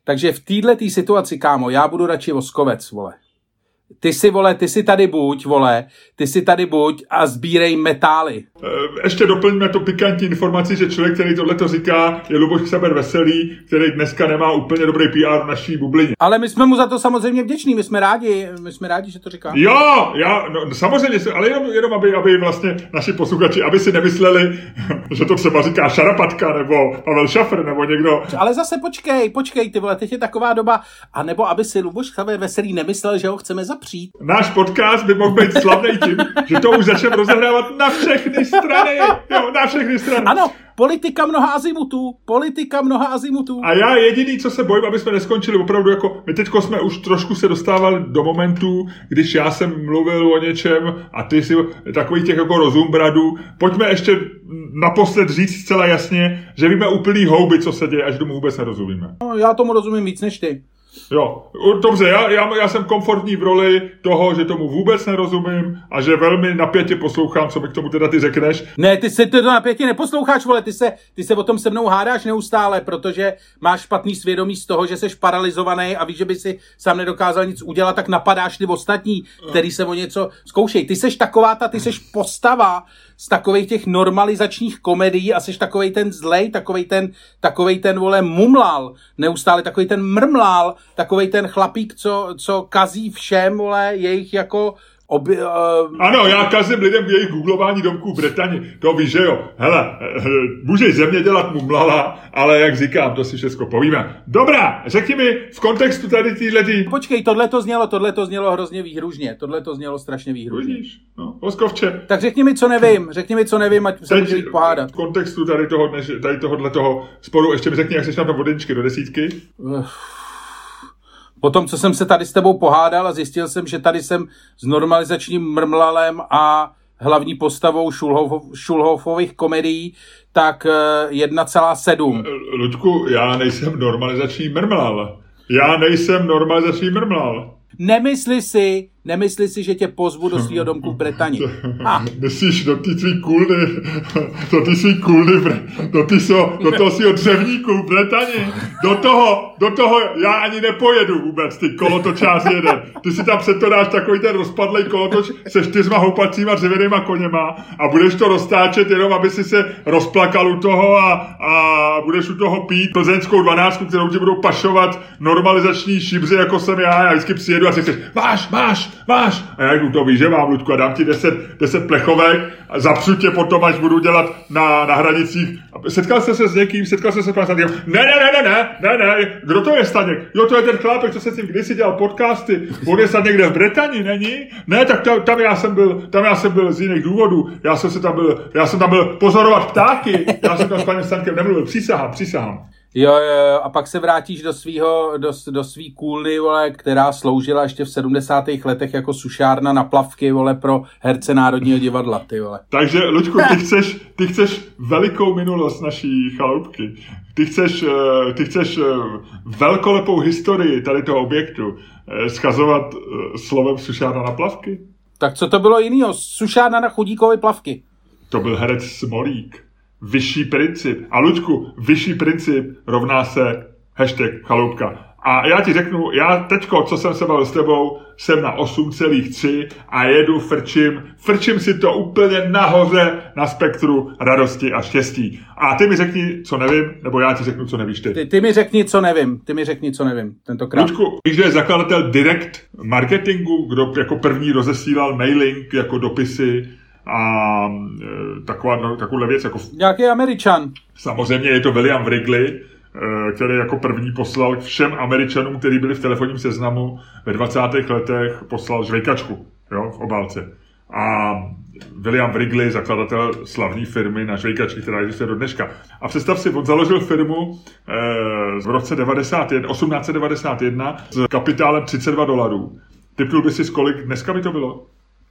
Takže v této situaci, kámo, já budu radši Voskovec, vole ty si, vole, ty si tady buď, vole, ty si tady buď a sbírej metály. Eh, ještě doplňme tu pikantní informaci, že člověk, který tohle to říká, je Luboš Xaber Veselý, který dneska nemá úplně dobrý PR v naší bublině. Ale my jsme mu za to samozřejmě vděční, my jsme rádi, my jsme rádi, že to říká. Jo, já, no, samozřejmě, ale jenom, jenom aby, aby vlastně naši posluchači, aby si nemysleli, že to třeba říká Šarapatka nebo Pavel Šafr nebo někdo. Ale zase počkej, počkej, ty vole, teď je taková doba, a nebo aby si Luboš Xaber Veselý nemyslel, že ho chceme za zapřít. Náš podcast by mohl být slavný tím, že to už začneme rozehrávat na všechny strany. Jo, na všechny strany. Ano, politika mnoha azimutů, politika mnoha azimutů. A já jediný, co se bojím, aby jsme neskončili opravdu jako, my teďko jsme už trošku se dostávali do momentu, když já jsem mluvil o něčem a ty si takových těch jako rozumbradů. Pojďme ještě naposled říct zcela jasně, že víme úplný houby, co se děje, až tomu vůbec nerozumíme. No, já tomu rozumím víc než ty. Jo, dobře, já, já, já jsem komfortní v roli toho, že tomu vůbec nerozumím a že velmi napětě poslouchám, co mi k tomu teda ty řekneš. Ne, ty se to napětě neposloucháš, vole, ty se, ty se o tom se mnou hádáš neustále, protože máš špatný svědomí z toho, že jsi paralizovaný a víš, že by si sám nedokázal nic udělat, tak napadáš ty ostatní, který se o něco zkoušej. Ty seš taková ta, ty seš postava, z takových těch normalizačních komedií a jsi takovej ten zlej, takovej ten, takovej ten, vole, mumlal, neustále takový ten mrmlal, takovej ten chlapík, co, co kazí všem, vole, jejich jako Oby, uh... Ano, já kazím lidem jejich googlování domků v Britani. To víš, že jo. Hele, eh, můžeš země dělat mumlala, ale jak říkám, to si všechno povíme. Dobrá, řekni mi v kontextu tady týhletý... Počkej, tohle to znělo, tohle to znělo hrozně výhružně. Tohle to znělo strašně výhružně. Vidíš, no, Voskovče. Tak řekni mi, co nevím, řekni mi, co nevím, ať se můžeme pohádat. V kontextu tady toho, tady tohohle toho sporu, ještě mi řekni, jak jsi na tom vodeničky do desítky. Uh. Potom, co jsem se tady s tebou pohádal a zjistil jsem, že tady jsem s normalizačním mrmlalem a hlavní postavou Šulhof, Šulhofových komedií, tak 1,7. Eh, Ludku, já nejsem normalizační mrmlal. Já nejsem normalizační mrmlal. Nemysli si, Nemysli si, že tě pozvu do svého domku v Bretani. Ah. Myslíš do ty tvý kulny, do ty svý kulny, do, ty so, do toho svého dřevníku v Bretani. Do toho, do toho já ani nepojedu vůbec, ty kolotočář jeden. Ty si tam přetodáš takový ten rozpadlej kolotoč se čtyřma houpacíma dřevěnýma koněma a budeš to roztáčet jenom, aby si se rozplakal u toho a, a budeš u toho pít plzeňskou dvanáctku, kterou ti budou pašovat normalizační šibři, jako jsem já. Já vždycky přijedu a si chceš, máš, máš, máš. A já to víš, že mám, Ludku, a dám ti 10, 10 plechovek a zapřu tě potom, až budu dělat na, na hranicích. Setkal jste se s někým, setkal jste se s panem Ne, ne, ne, ne, ne, ne, ne, kdo to je Staněk? Jo, to je ten chlápek, co se s ním kdysi dělal podcasty. On je snad někde v Británii, není? Ne, tak tam, tam, já jsem byl, tam já jsem byl z jiných důvodů. Já jsem se tam byl, já jsem tam byl pozorovat ptáky. Já jsem tam s panem Stankem nemluvil. Přísahám, přísahám. Jo, jo, a pak se vrátíš do svého, do, do svý kůlny, vole, která sloužila ještě v 70. letech jako sušárna na plavky, vole, pro herce Národního divadla, ty vole. Takže, Luďku, ty chceš, ty chceš velikou minulost naší chaloupky. Ty chceš, eh, ty chceš eh, velkolepou historii tady toho objektu eh, schazovat slovem sušárna na plavky? Tak co to bylo jiného? Sušárna na chudíkové plavky. To byl herec Smolík vyšší princip. A Luďku, vyšší princip rovná se hashtag chaloupka. A já ti řeknu, já teďko, co jsem se bavil s tebou, jsem na 8,3 a jedu, frčím, frčím si to úplně nahoře na spektru radosti a štěstí. A ty mi řekni, co nevím, nebo já ti řeknu, co nevíš ty. Ty, ty mi řekni, co nevím, ty mi řekni, co nevím, tentokrát. Luďku, víš, že je zakladatel Direct Marketingu, kdo jako první rozesílal mailing jako dopisy a e, taková, no, takovouhle věc. Jako... Nějaký američan. Samozřejmě je to William Wrigley, e, který jako první poslal všem Američanům, kteří byli v telefonním seznamu ve 20. letech, poslal žvejkačku jo, v obálce. A William Wrigley, zakladatel slavné firmy na žvejkačky, která existuje do dneška. A představ si, on založil firmu eh, v roce 91, 1891 s kapitálem 32 dolarů. Typnul by si, z kolik dneska by to bylo?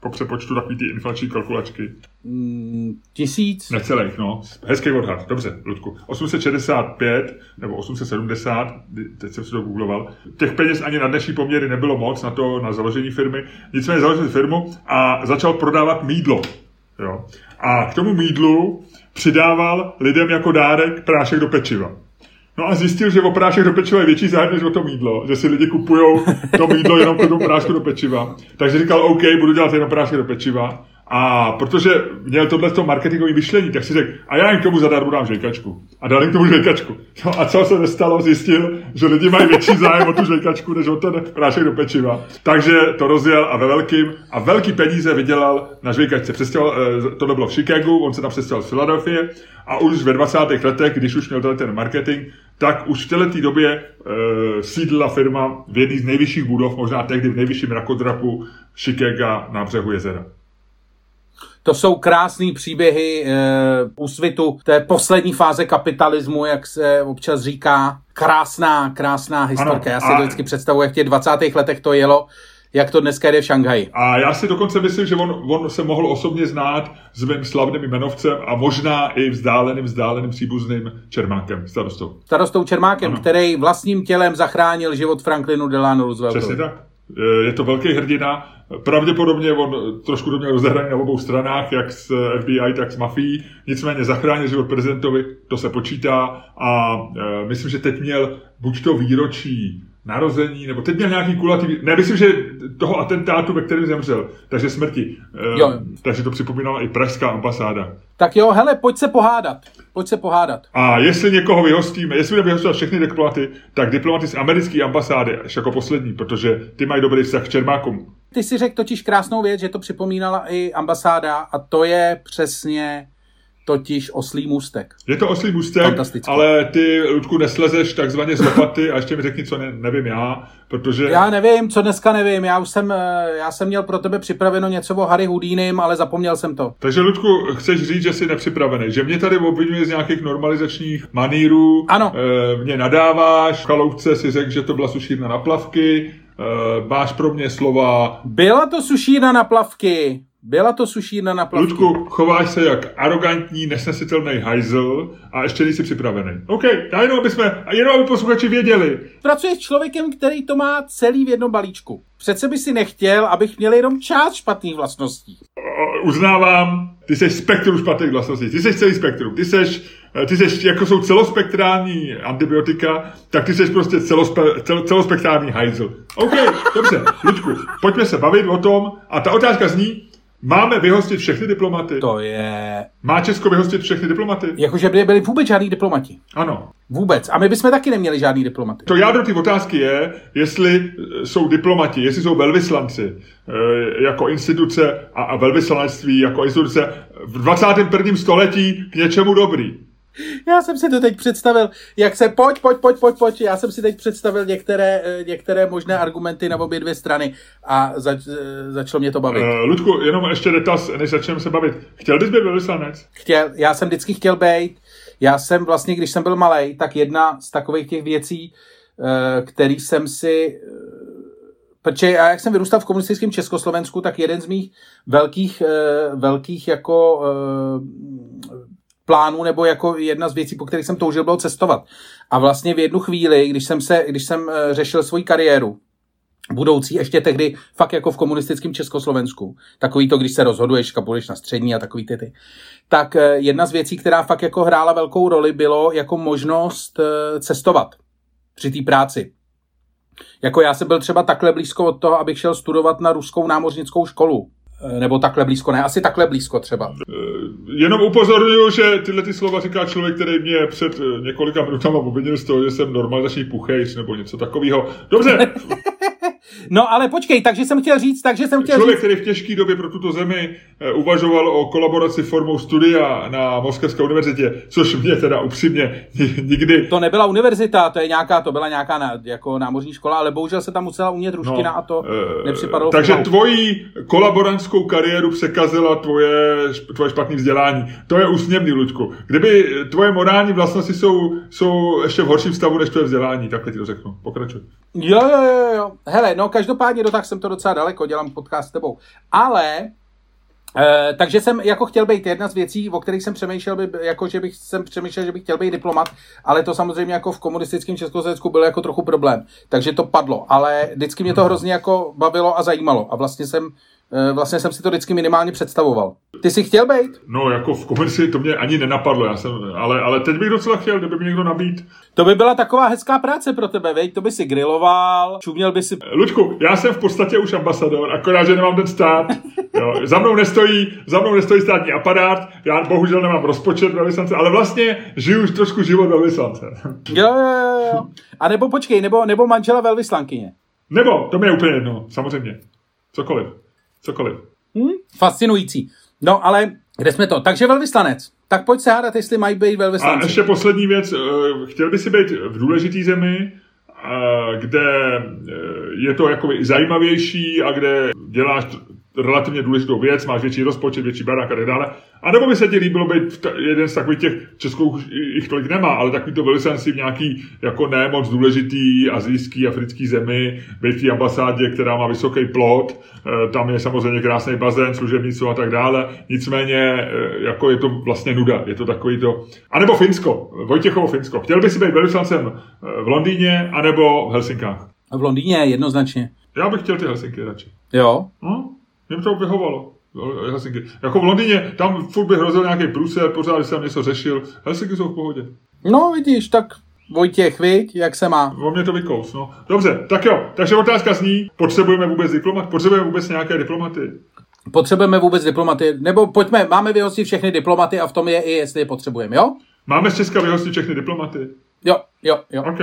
Po přepočtu takový ty inflační kalkulačky? Mm, tisíc? Necelých, no. Hezký odhad, dobře, Ludku. 865 nebo 870, teď jsem si to googloval. Těch peněz ani na dnešní poměry nebylo moc na to, na založení firmy. Nicméně založil firmu a začal prodávat mídlo. Jo. A k tomu mídlu přidával lidem jako dárek prášek do pečiva. No a zjistil, že o prášek do pečiva je větší zájem než o to mídlo, že si lidi kupují to mídlo jenom pro tu prášku do pečiva. Takže říkal, OK, budu dělat jenom prášek do pečiva. A protože měl tohle to marketingové myšlení, tak si řekl, a já jim k tomu zadarmo dám žvejkačku. A dal jim k tomu žvejkačku. No a co se nestalo, zjistil, že lidi mají větší zájem o tu žvejkačku, než o ten prášek do pečiva. Takže to rozjel a ve velkým a velký peníze vydělal na žvejkačce. Přestěhoval, eh, tohle bylo v Chicagu, on se tam přestěhoval z Filadelfie a už ve 20. letech, když už měl ten marketing, tak už v této době e, sídla firma v jedné z nejvyšších budov, možná tehdy v nejvyšším rakodrapu Chicago na břehu jezera. To jsou krásné příběhy e, úsvitu té poslední fáze kapitalismu, jak se občas říká. Krásná, krásná historka. Ano, Já si a... to vždycky představuji, jak v těch 20. letech to jelo jak to dneska jde v Šanghaji. A já si dokonce myslím, že on, on se mohl osobně znát s mým slavným jmenovcem a možná i vzdáleným, vzdáleným příbuzným Čermákem, starostou. Starostou Čermákem, ano. který vlastním tělem zachránil život Franklinu Delano Rooseveltu. Přesně tak. Je to velký hrdina. Pravděpodobně on trošku to měl rozehraný na obou stranách, jak s FBI, tak s mafií. Nicméně zachránil život prezidentovi, to se počítá. A e, myslím, že teď měl buď to výročí narození, nebo teď měl nějaký kulatý, ne, myslím, že toho atentátu, ve kterém zemřel, takže smrti. Eh, jo. takže to připomínala i pražská ambasáda. Tak jo, hele, pojď se pohádat. Pojď se pohádat. A jestli někoho vyhostíme, jestli budeme vyhostovat všechny diplomaty, tak diplomaty z americké ambasády až jako poslední, protože ty mají dobrý vztah k Čermákům. Ty si řekl totiž krásnou věc, že to připomínala i ambasáda a to je přesně totiž oslý můstek. Je to oslý můstek, ale ty, Ludku, neslezeš takzvaně z lopaty a ještě mi řekni, co ne, nevím já, protože... Já nevím, co dneska nevím. Já už jsem, eh, já jsem měl pro tebe připraveno něco o Harry Houdínem, ale zapomněl jsem to. Takže, Ludku, chceš říct, že jsi nepřipravený, že mě tady obvinuje z nějakých normalizačních manírů, ano. E, mě nadáváš, v Chaloupce si řekl, že to byla sušírna na plavky, e, máš pro mě slova... Byla to sušírna na plavky. Byla to sušírna na plavky. Ludku, chováš se jak arrogantní, nesnesitelný hajzl a ještě nejsi připravený. OK, já jenom, aby jsme, jenom aby posluchači věděli. Pracuješ s člověkem, který to má celý v jednom balíčku. Přece by si nechtěl, abych měl jenom část špatných vlastností. Uznávám, ty jsi spektrum špatných vlastností. Ty jsi celý spektrum. Ty jsi, ty jsi, jako jsou celospektrální antibiotika, tak ty jsi prostě celospe, cel, celospektrální hajzl. OK, dobře, Ludku, pojďme se bavit o tom. A ta otázka zní, Máme vyhostit všechny diplomaty. To je... Má Česko vyhostit všechny diplomaty? Jakože by byli vůbec žádní diplomati. Ano. Vůbec. A my bychom taky neměli žádný diplomaty. To jádro té otázky je, jestli jsou diplomati, jestli jsou velvyslanci e, jako instituce a, a velvyslanectví jako instituce v 21. století k něčemu dobrý. Já jsem si to teď představil, jak se pojď, pojď, pojď, pojď, pojď. Já jsem si teď představil některé, eh, některé možné argumenty na obě dvě strany a zač, eh, začalo mě to bavit. Uh, Ludku, jenom ještě dotaz, než začneme se bavit. Chtěl bys být velvyslanec? Chtěl, já jsem vždycky chtěl být. Já jsem vlastně, když jsem byl malý, tak jedna z takových těch věcí, který jsem si Protože já, jak jsem vyrůstal v komunistickém Československu, tak jeden z mých velkých, velkých jako plánů nebo jako jedna z věcí, po kterých jsem toužil, bylo cestovat. A vlastně v jednu chvíli, když jsem, se, když jsem eh, řešil svoji kariéru, budoucí, ještě tehdy fakt jako v komunistickém Československu, takový to, když se rozhoduješ, kapuješ na střední a takový ty ty, tak eh, jedna z věcí, která fakt jako hrála velkou roli, bylo jako možnost eh, cestovat při té práci. Jako já jsem byl třeba takhle blízko od toho, abych šel studovat na ruskou námořnickou školu. Eh, nebo takhle blízko, ne, asi takhle blízko třeba. Eh, jenom upozorňuji, že tyhle ty slova říká člověk, který mě před eh, několika minutami obvinil z toho, že jsem normalizační puchejs nebo něco takového. Dobře. no ale počkej, takže jsem chtěl říct, takže jsem chtěl Člověk, říct... který v těžké době pro tuto zemi uvažoval o kolaboraci formou studia na Moskevské univerzitě, což mě teda upřímně nikdy... To nebyla univerzita, to je nějaká, to byla nějaká na, jako námořní škola, ale bohužel se tam musela umět ruština no, a to nepřipadalo. Takže tvojí kolaborant trenérskou kariéru překazila tvoje, tvoje špatné vzdělání. To je úsměvný, Luďku. Kdyby tvoje morální vlastnosti jsou, jsou ještě v horším stavu než tvoje vzdělání, takhle ti to řeknu. Pokračuj. Jo, jo, jo, jo. Hele, no každopádně tak jsem to docela daleko, dělám podcast s tebou. Ale Eh, takže jsem jako chtěl být jedna z věcí, o kterých jsem přemýšlel, by, jako že bych jsem přemýšlel, že bych chtěl být diplomat, ale to samozřejmě jako v komunistickém Československu bylo jako trochu problém. Takže to padlo, ale vždycky mě to hrozně jako bavilo a zajímalo. A vlastně jsem vlastně jsem si to vždycky minimálně představoval. Ty jsi chtěl být? No, jako v komerci to mě ani nenapadlo, já jsem, ale, ale teď bych docela chtěl, kdyby mi někdo nabít. To by byla taková hezká práce pro tebe, veď? To by si griloval, čuměl by si... Luďku, já jsem v podstatě už ambasador, akorát, že nemám ten stát. Jo, za, mnou nestojí, za mnou nestojí státní aparát, já bohužel nemám rozpočet velvyslance, ale vlastně žiju už trošku život velvyslance. Jo, jo, jo. A nebo počkej, nebo, nebo manžela velvyslankyně. Nebo, to mi je úplně jedno, samozřejmě. Cokoliv. Cokoliv. Hmm? Fascinující. No ale kde jsme to? Takže velvyslanec. Tak pojď se hádat, jestli mají být velvyslanci. A ještě poslední věc. Eh, chtěl by si být v důležitý zemi, eh, kde eh, je to jako zajímavější a kde děláš relativně důležitou věc, máš větší rozpočet, větší barák a tak dále. A nebo by se ti líbilo být jeden z takových těch, Českou jich tolik nemá, ale takový to velvyslanství v nějaký jako ne moc důležitý azijský, africký zemi, být v té ambasádě, která má vysoký plot, eh, tam je samozřejmě krásný bazén, služebnictvo a tak dále. Nicméně eh, jako je to vlastně nuda, je to takový to... A nebo Finsko, Vojtěchovo Finsko. Chtěl by si být velvyslancem eh, v Londýně anebo v Helsinkách? V Londýně jednoznačně. Já bych chtěl ty Helsinky radši. Jo? No? Mě to vyhovalo. Helsinky. Jako v Londýně, tam furt by hrozil nějaký průser, pořád když jsem něco řešil. Helsinky jsou v pohodě. No, vidíš, tak Vojtěch, viď, jak se má? O mě to vykous, no. Dobře, tak jo. Takže otázka zní, potřebujeme vůbec diplomat? Potřebujeme vůbec nějaké diplomaty? Potřebujeme vůbec diplomaty? Nebo pojďme, máme vyhostit všechny diplomaty a v tom je i, jestli je potřebujeme, jo? Máme z Česka vyhostit všechny diplomaty? Jo, jo, jo. OK.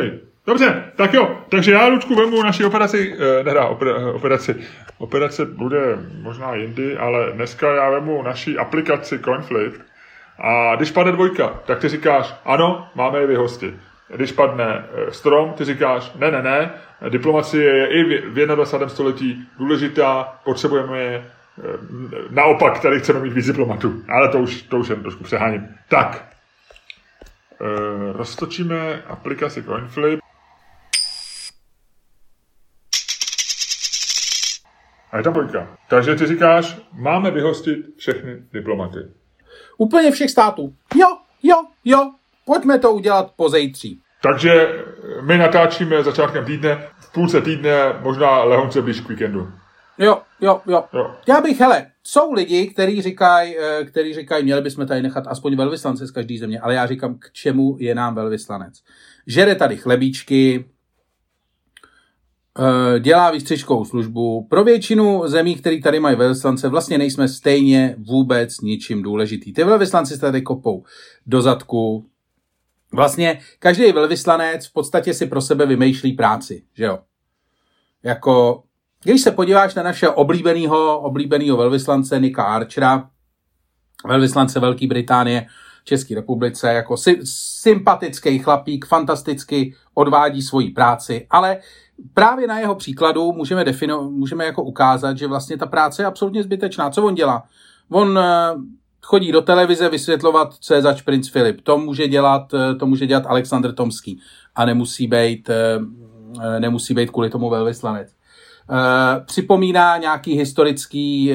Dobře, tak jo. Takže já, Lučku, vemu naši operaci, eh, nedá, operaci, operace bude možná jindy, ale dneska já vemu naši aplikaci CoinFlip a když padne dvojka, tak ty říkáš, ano, máme je vyhostit. Když padne eh, strom, ty říkáš, ne, ne, ne, diplomacie je i v 21. století důležitá, potřebujeme je, eh, naopak tady chceme mít víc diplomatů, ale to už, to už jen trošku přeháním. Tak, roztočíme aplikaci CoinFlip. A je tam dvojka. Takže ty říkáš, máme vyhostit všechny diplomaty. Úplně všech států. Jo, jo, jo. Pojďme to udělat po zejtří. Takže my natáčíme začátkem týdne, v půlce týdne, možná lehonce blíž k víkendu. Jo, jo, jo, jo. Já bych, hele, jsou lidi, kteří říkají, eh, který říkají, měli bychom tady nechat aspoň velvyslance z každé země, ale já říkám, k čemu je nám velvyslanec. Žere tady chlebíčky, dělá výstřižkovou službu. Pro většinu zemí, které tady mají velvyslance, vlastně nejsme stejně vůbec ničím důležitý. Ty velvyslanci se tady kopou do zadku. Vlastně každý velvyslanec v podstatě si pro sebe vymýšlí práci, že jo? Jako, když se podíváš na našeho oblíbeného, oblíbeného velvyslance Nika Archera, velvyslance Velké Británie, České republice, jako sy- sympatický chlapík, fantasticky odvádí svoji práci, ale právě na jeho příkladu můžeme, defino, můžeme jako ukázat, že vlastně ta práce je absolutně zbytečná. Co on dělá? On eh, chodí do televize vysvětlovat, co je zač princ Filip. To může dělat, eh, to může dělat Aleksandr Tomský a nemusí být, eh, nemusí být kvůli tomu velvyslanec. Připomíná nějaký historický,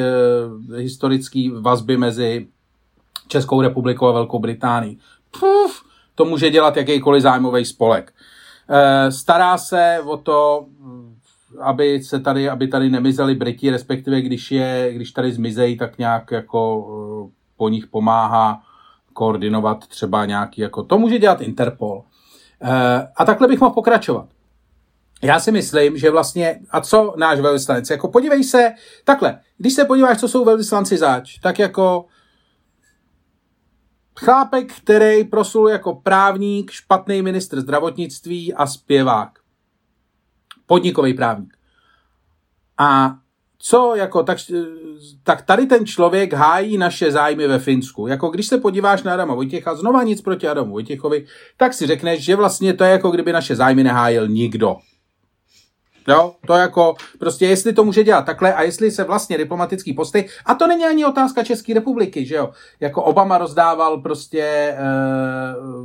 historický vazby mezi Českou republikou a Velkou Británií. Puf, to může dělat jakýkoliv zájmový spolek. Eh, stará se o to, aby se tady, aby tady nemizeli Briti, respektive když, je, když tady zmizejí, tak nějak jako eh, po nich pomáhá koordinovat třeba nějaký, jako to může dělat Interpol. Eh, a takhle bych mohl pokračovat. Já si myslím, že vlastně, a co náš velvyslanec, jako podívej se, takhle, když se podíváš, co jsou velvyslanci zač, tak jako Chlápek, který proslul jako právník, špatný ministr zdravotnictví a zpěvák. Podnikový právník. A co jako, tak, tak tady ten člověk hájí naše zájmy ve Finsku. Jako když se podíváš na Adama Vojtěcha, znova nic proti Adamu Vojtěchovi, tak si řekneš, že vlastně to je jako kdyby naše zájmy nehájil nikdo. Jo, to jako, prostě jestli to může dělat takhle a jestli se vlastně diplomatický posty, a to není ani otázka České republiky, že jo, jako Obama rozdával prostě e,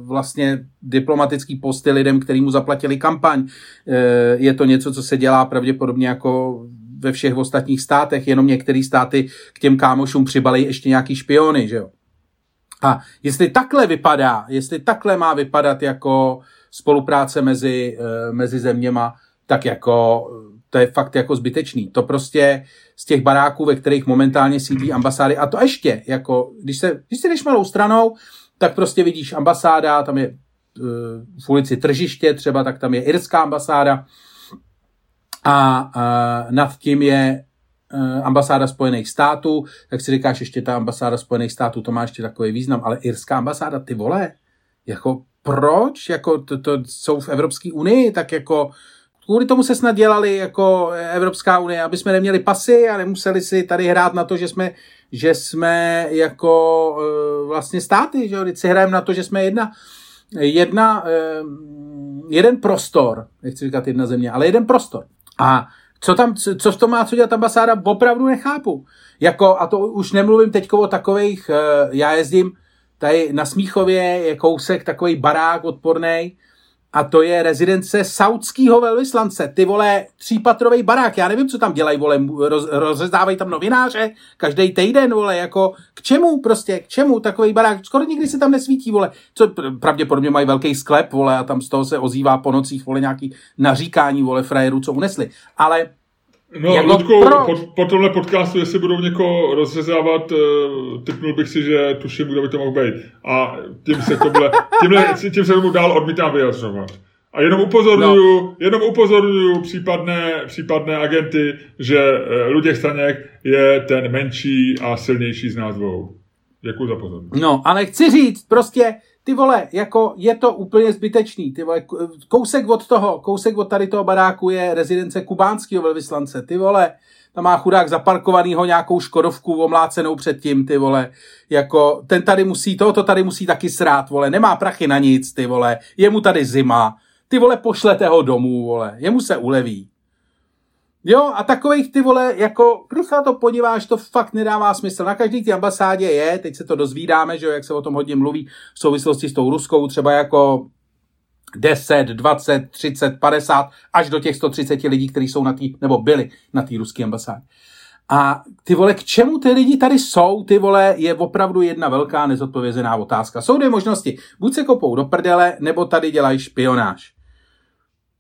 vlastně diplomatický posty lidem, který mu zaplatili kampaň. E, je to něco, co se dělá pravděpodobně jako ve všech ostatních státech, jenom některé státy k těm kámošům přibalí ještě nějaký špiony, že jo. A jestli takhle vypadá, jestli takhle má vypadat jako spolupráce mezi, e, mezi zeměma, tak jako to je fakt jako zbytečný. To prostě z těch baráků, ve kterých momentálně sídlí ambasády, a to ještě, jako, když se, když si jdeš malou stranou, tak prostě vidíš ambasáda, tam je uh, v ulici Tržiště třeba, tak tam je irská ambasáda. A uh, nad tím je uh, ambasáda Spojených států, tak si říkáš ještě ta ambasáda Spojených států, to má ještě takový význam, ale irská ambasáda, ty vole, jako proč, jako to, to jsou v Evropské unii, tak jako kvůli tomu se snad dělali jako Evropská unie, aby jsme neměli pasy a nemuseli si tady hrát na to, že jsme, že jsme jako uh, vlastně státy, že jo, si hrajeme na to, že jsme jedna, jedna, uh, jeden prostor, nechci říkat jedna země, ale jeden prostor. A co tam, co v tom má co dělat ambasáda, opravdu nechápu. Jako, a to už nemluvím teď o takových, uh, já jezdím tady na Smíchově, je kousek takový barák odporný, a to je rezidence saudského velvyslance. Ty vole, třípatrový barák, já nevím, co tam dělají, vole, roz, rozezdávají tam novináře, každý týden, vole, jako k čemu prostě, k čemu takový barák, skoro nikdy se tam nesvítí, vole, co pravděpodobně mají velký sklep, vole, a tam z toho se ozývá po nocích, vole, nějaký naříkání, vole, frajerů, co unesli. Ale No, jako Ludku, pro... po, po tomhle podcastu, jestli budou někoho rozřezávat, uh, typnul bych si, že tuším, kdo by to mohl být. A tím se to bude, tímhle, tím se tomu dál odmítám vyjadřovat. A jenom upozorňuju, no. jenom upozorňuju případné, případné agenty, že uh, Luděk Staněk je ten menší a silnější z nás dvou. Děkuji za pozornost. No, ale chci říct, prostě ty vole, jako je to úplně zbytečný, ty vole, kousek od toho, kousek od tady toho baráku je rezidence kubánského velvyslance, ty vole, tam má chudák zaparkovanýho nějakou škodovku omlácenou předtím, ty vole, jako ten tady musí, tohoto tady musí taky srát, vole, nemá prachy na nic, ty vole, je mu tady zima, ty vole, pošlete ho domů, vole, jemu se uleví. Jo, a takových ty vole, jako, když se na to podíváš, to fakt nedává smysl. Na každý té ambasádě je, teď se to dozvídáme, že jo, jak se o tom hodně mluví v souvislosti s tou ruskou, třeba jako 10, 20, 30, 50, až do těch 130 lidí, kteří jsou na té, nebo byli na té ruské ambasádě. A ty vole, k čemu ty lidi tady jsou, ty vole, je opravdu jedna velká nezodpovězená otázka. Jsou dvě možnosti. Buď se kopou do prdele, nebo tady dělají špionáž.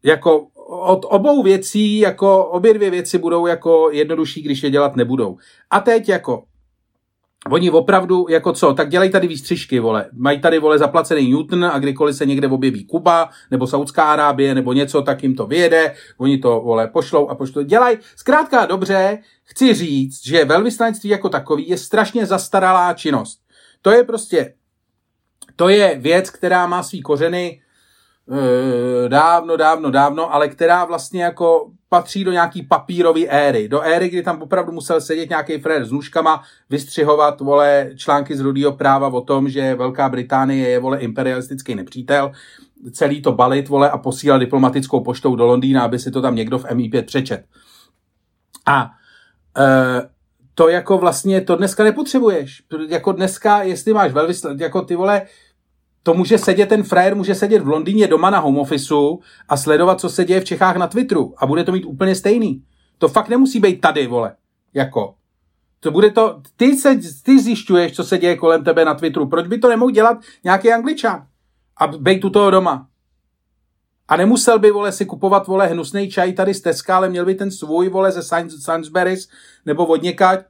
Jako od obou věcí, jako obě dvě věci budou jako jednodušší, když je dělat nebudou. A teď jako Oni opravdu, jako co, tak dělají tady výstřižky, vole. Mají tady, vole, zaplacený Newton a kdykoliv se někde objeví Kuba, nebo Saudská Arábie, nebo něco, tak jim to vyjede, oni to, vole, pošlou a pošlou. Dělají. Zkrátka dobře, chci říct, že velvyslanectví jako takový je strašně zastaralá činnost. To je prostě, to je věc, která má svý kořeny dávno, dávno, dávno, ale která vlastně jako patří do nějaký papírové éry. Do éry, kdy tam opravdu musel sedět nějaký frér s nůžkama, vystřihovat, vole, články z rudého práva o tom, že Velká Británie je, vole, imperialistický nepřítel, celý to balit, vole, a posílat diplomatickou poštou do Londýna, aby si to tam někdo v MI5 přečet. A e, to jako vlastně, to dneska nepotřebuješ. Jako dneska, jestli máš velvysl, jako ty vole, to může sedět, ten frajer může sedět v Londýně doma na home officeu a sledovat, co se děje v Čechách na Twitteru a bude to mít úplně stejný. To fakt nemusí být tady, vole. Jako. To bude to, ty, se, ty zjišťuješ, co se děje kolem tebe na Twitteru. Proč by to nemohl dělat nějaký angličan? A být tu toho doma. A nemusel by, vole, si kupovat, vole, hnusný čaj tady z Teska, ale měl by ten svůj, vole, ze Sainsbury's nebo od někať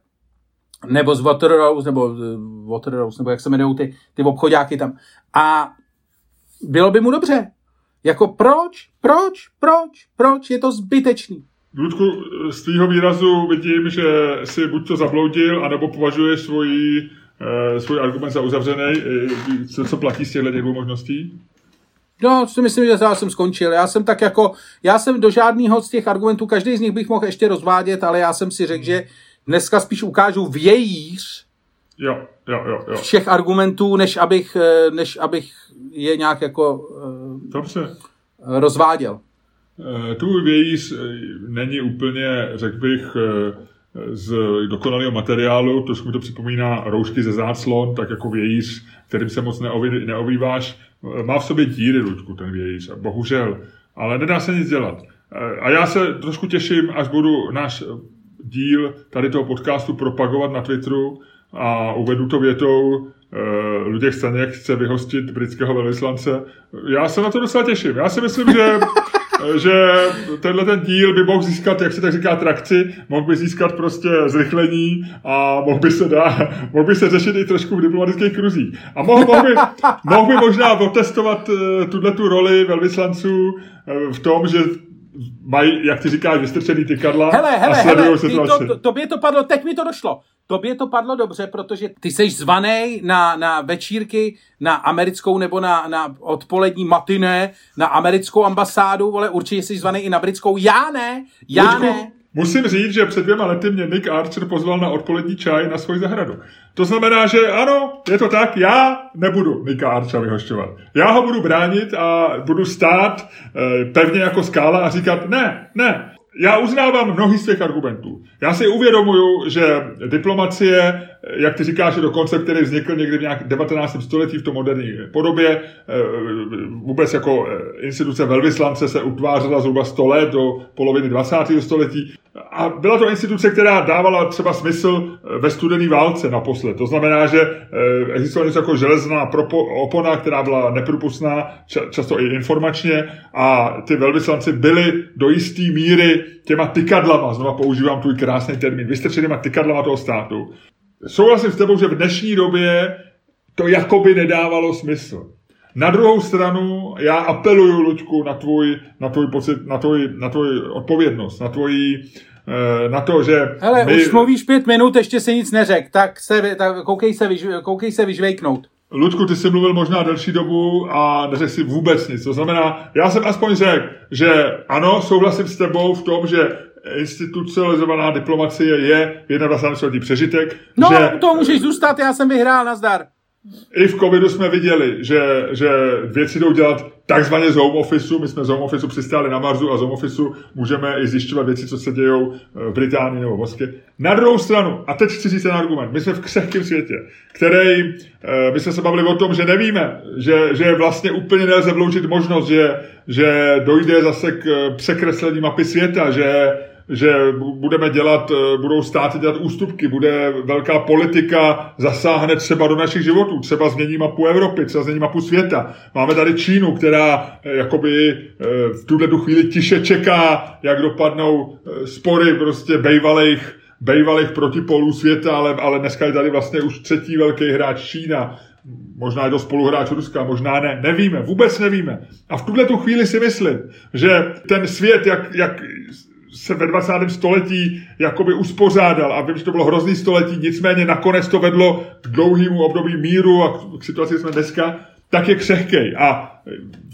nebo z Waterhouse, nebo uh, Waterhouse, nebo jak se jmenují ty, ty obchodáky tam. A bylo by mu dobře. Jako proč, proč, proč, proč, je to zbytečný. Ludku, z tvýho výrazu vidím, že si buď to zabloudil, anebo považuješ svůj, eh, svůj argument za uzavřený. Co, co platí z těchto dvou možností? No, si myslím, že já jsem skončil. Já jsem tak jako, já jsem do žádného z těch argumentů, každý z nich bych mohl ještě rozvádět, ale já jsem si řekl, že dneska spíš ukážu vějíř jo, jo, jo, jo. všech argumentů, než abych, eh, než abych je nějak jako eh, Dobře. rozváděl. Eh, tu vějíř není úplně, řekl bych, z dokonalého materiálu, trošku mi to připomíná roušky ze záclon, tak jako vějíř, kterým se moc neovýváš. Má v sobě díry, Luďku, ten vějíř, bohužel. Ale nedá se nic dělat. A já se trošku těším, až budu náš díl tady toho podcastu propagovat na Twitteru a uvedu to větou, Uh, Luděk Staněk chce vyhostit britského velvyslance. Já se na to docela těším. Já si myslím, že že tenhle ten díl by mohl získat, jak se tak říká, trakci, mohl by získat prostě zrychlení a mohl by se, dá, mohl by se řešit i trošku v diplomatických kruzích. A mohl, mohl, by, mohl by možná otestovat eh, tuhle tu roli velvyslanců eh, v tom, že mají, jak ty říkáš, vystrčený ty kadla hele, hele, a hele, to, to, tobě to padlo, teď mi to došlo. Tobě to padlo dobře, protože ty jsi zvaný na, na večírky na americkou nebo na, na odpolední matiné na americkou ambasádu, vole, určitě jsi zvaný i na britskou. Já ne, já Luďku, ne. Musím říct, že před dvěma lety mě Nick Archer pozval na odpolední čaj na svoji zahradu. To znamená, že ano, je to tak, já nebudu Nicka Archa vyhošťovat. Já ho budu bránit a budu stát e, pevně jako skála a říkat ne, ne, já uznávám mnohý z těch argumentů. Já si uvědomuju, že diplomacie, jak ty říkáš, je to koncept, který vznikl někdy v nějak 19. století v tom moderní podobě. Eh, vůbec jako eh, instituce velvyslance se utvářela zhruba 100 let do poloviny 20. století. A byla to instituce, která dávala třeba smysl eh, ve studené válce naposled. To znamená, že existovala něco jako železná opona, která byla neprůpustná, často i informačně, a ty velvyslanci byli do jisté míry těma tykadlama, znova používám tvůj krásný termín, vystrčenýma tykadlama toho státu. Souhlasím s tebou, že v dnešní době to jakoby nedávalo smysl. Na druhou stranu já apeluju, Luďku, na tvůj, na tvůj pocit, na tvůj, na tvůj odpovědnost, na tvoji eh, na to, že... Hele, my... už mluvíš pět minut, ještě se nic neřek, tak, se, tak koukej, se vyž, koukej se vyžvejknout. Ludku, ty jsi mluvil možná delší dobu a neřekl si vůbec nic. To znamená, já jsem aspoň řekl, že ano, souhlasím s tebou v tom, že institucionalizovaná diplomacie je 21. století přežitek. No, že, to můžeš zůstat, já jsem vyhrál, nazdar. I v covidu jsme viděli, že, že věci jdou dělat takzvaně z home officeu. My jsme z home officeu přistáli na Marsu a z home officeu můžeme i zjišťovat věci, co se dějou v Británii nebo v Moskvě. Na druhou stranu, a teď chci říct ten argument, my jsme v křehkém světě, který, eh, my jsme se bavili o tom, že nevíme, že, že vlastně úplně nelze vloučit možnost, že, že dojde zase k překreslení mapy světa, že že budeme dělat, eh, budou státy dělat ústupky, bude velká politika, zasáhne třeba do našich životů, třeba změní mapu Evropy, třeba změní mapu světa. Máme tady Čínu, která eh, jakoby eh, v tuhle chvíli tiše čeká, jak dopadnou spory prostě bejvalých, bejvalých protipolů světa, ale, ale dneska je tady vlastně už třetí velký hráč Čína. Možná je to spoluhráč Ruska, možná ne. Nevíme, vůbec nevíme. A v tuhle tu chvíli si myslím, že ten svět, jak, jak se ve 20. století jakoby uspořádal a vím, že to bylo hrozný století, nicméně nakonec to vedlo k dlouhému období míru a k situaci jsme dneska, tak je křehkej. A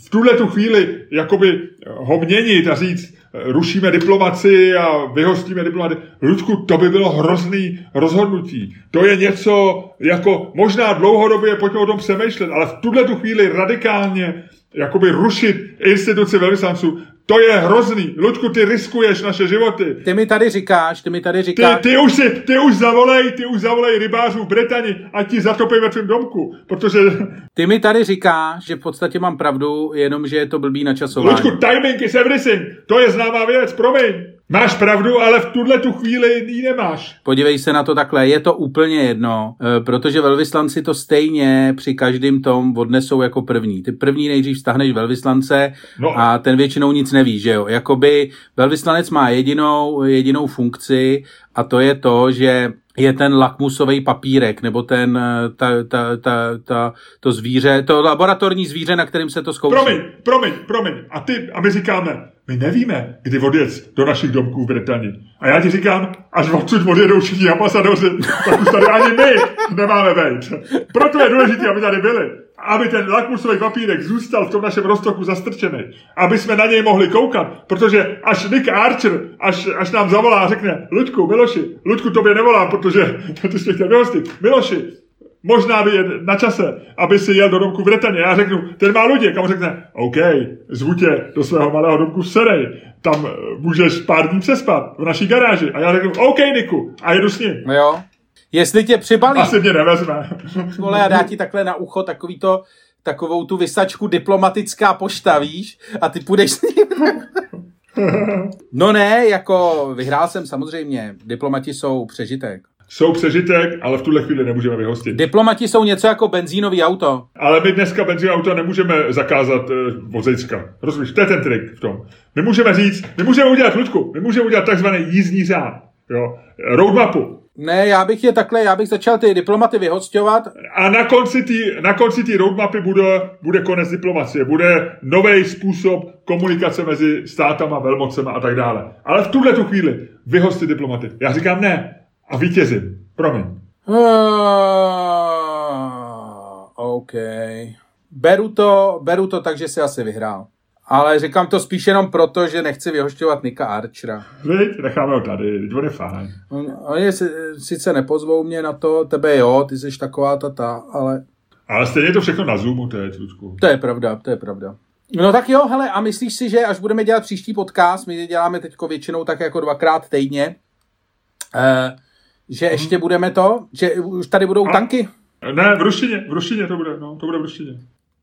v tuhle tu chvíli jakoby ho měnit a říct, rušíme diplomaci a vyhostíme diplomaci. Ludku, to by bylo hrozný rozhodnutí. To je něco jako možná dlouhodobě, pojďme o tom přemýšlet, ale v tuhle tu chvíli radikálně jakoby rušit instituci velvyslanců, to je hrozný. Luďku, ty riskuješ naše životy. Ty mi tady říkáš, ty mi tady říkáš. Ty, ty, už, si, ty už zavolej, ty už zavolej rybářů v Británii a ti zatopej ve tvém domku, protože... Ty mi tady říkáš, že v podstatě mám pravdu, jenom že je to blbý načasování. Luďku, timing is everything. To je známá věc, promiň. Máš pravdu, ale v tuhle tu chvíli ji nemáš. Podívej se na to takhle, je to úplně jedno, eh, protože velvyslanci to stejně při každém tom odnesou jako první. Ty první nejdřív stahneš velvyslance no. a ten většinou nic neví, že jo. Jakoby velvyslanec má jedinou, jedinou funkci a to je to, že je ten lakmusový papírek, nebo ten, eh, ta, ta, ta, ta, to zvíře, to laboratorní zvíře, na kterým se to zkouší. Promiň, promiň, promiň. A ty, a my říkáme, my nevíme, kdy odjet do našich domků v Británii. A já ti říkám, až odsud odjedou všichni ambasadoři, tak už tady ani my nemáme být. Proto je důležité, aby tady byli. Aby ten lakmusový papírek zůstal v tom našem roztoku zastrčený. Aby jsme na něj mohli koukat. Protože až Nick Archer, až, až nám zavolá a řekne, Ludku, Miloši, Ludku, tobě nevolám, protože ty jsi chtěl vyhostit. Miloši, Možná by je na čase, aby si jel do domku v Bretaně. Já řeknu, ten má lidi, kam řekne, OK, zvu tě do svého malého domku v Serej, tam eh, můžeš pár dní přespat v naší garáži. A já řeknu, OK, Niku, a jedu s ním. No jo. Jestli tě přibalí. Asi mě nevezme. Vole, a dá ti takhle na ucho takový to, takovou tu vysačku diplomatická pošta, víš? A ty půjdeš s ním. No ne, jako vyhrál jsem samozřejmě. Diplomati jsou přežitek. jsou přežitek, ale v tuhle chvíli nemůžeme vyhostit. Diplomati jsou něco jako benzínový auto. Ale my dneska benzínový auto nemůžeme zakázat uh, vozejčka. Rozumíš, to je ten trik v tom. My můžeme říct, my můžeme udělat, Ludku, my můžeme udělat takzvaný jízdní řád. Jo, roadmapu. Ne, já bych je takhle, já bych začal ty diplomaty vyhostovat. A na konci té na konci tý roadmapy bude, bude konec diplomacie, bude nový způsob komunikace mezi státama, velmocema a tak dále. Ale v tuhle tu chvíli vyhostit diplomaty. Já říkám ne a vítězím. Promiň. Uh, OK. Beru to, beru to tak, že si asi vyhrál. Ale říkám to spíš jenom proto, že nechci vyhošťovat Nika Archera. Víď, necháme ho tady, on je fajn. Oni sice nepozvou mě na to, tebe jo, ty jsi taková tata, ale... Ale stejně je to všechno na Zoomu teď, Ludku. To je pravda, to je pravda. No tak jo, hele, a myslíš si, že až budeme dělat příští podcast, my děláme teď většinou tak jako dvakrát týdně, eh, že hmm. ještě budeme to, že už tady budou a? tanky? Ne, v ruštině, v ruštině to bude, no, to bude v ruštině.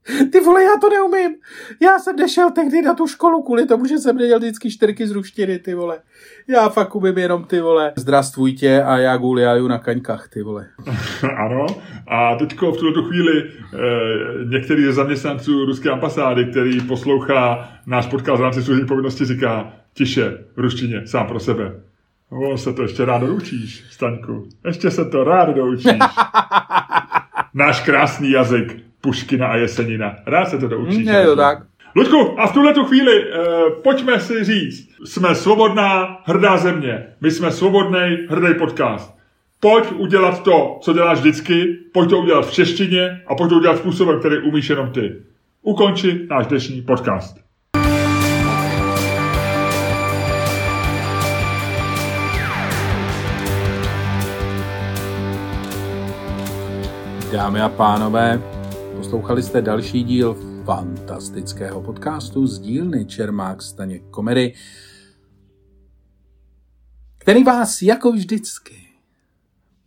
Ty vole, já to neumím. Já jsem nešel tehdy na tu školu kvůli tomu, že jsem nedělal vždycky čtyřky z ruštiny, ty vole. Já fakt umím jenom ty vole. Zdrastvujte a já guliaju na kaňkách, ty vole. ano. A teďko v tuto chvíli eh, některý ze zaměstnanců ruské ambasády, který poslouchá náš podcast v rámci služební povinnosti, říká tiše, v ruštině, sám pro sebe. O, se to ještě rád doučíš, Staňku. Ještě se to rád doučíš. Náš krásný jazyk. Puškina a Jesenina. Rád se to doučíš. Je to tak. Ludku, a v tuhle tu chvíli uh, pojďme si říct, jsme svobodná, hrdá země. My jsme svobodný, hrdý podcast. Pojď udělat to, co děláš vždycky, pojď to udělat v češtině a pojď to udělat způsobem, který umíš jenom ty. Ukonči náš dnešní podcast. Dámy a pánové, Poslouchali jste další díl fantastického podcastu z dílny Čermák Staněk Komedy, který vás jako vždycky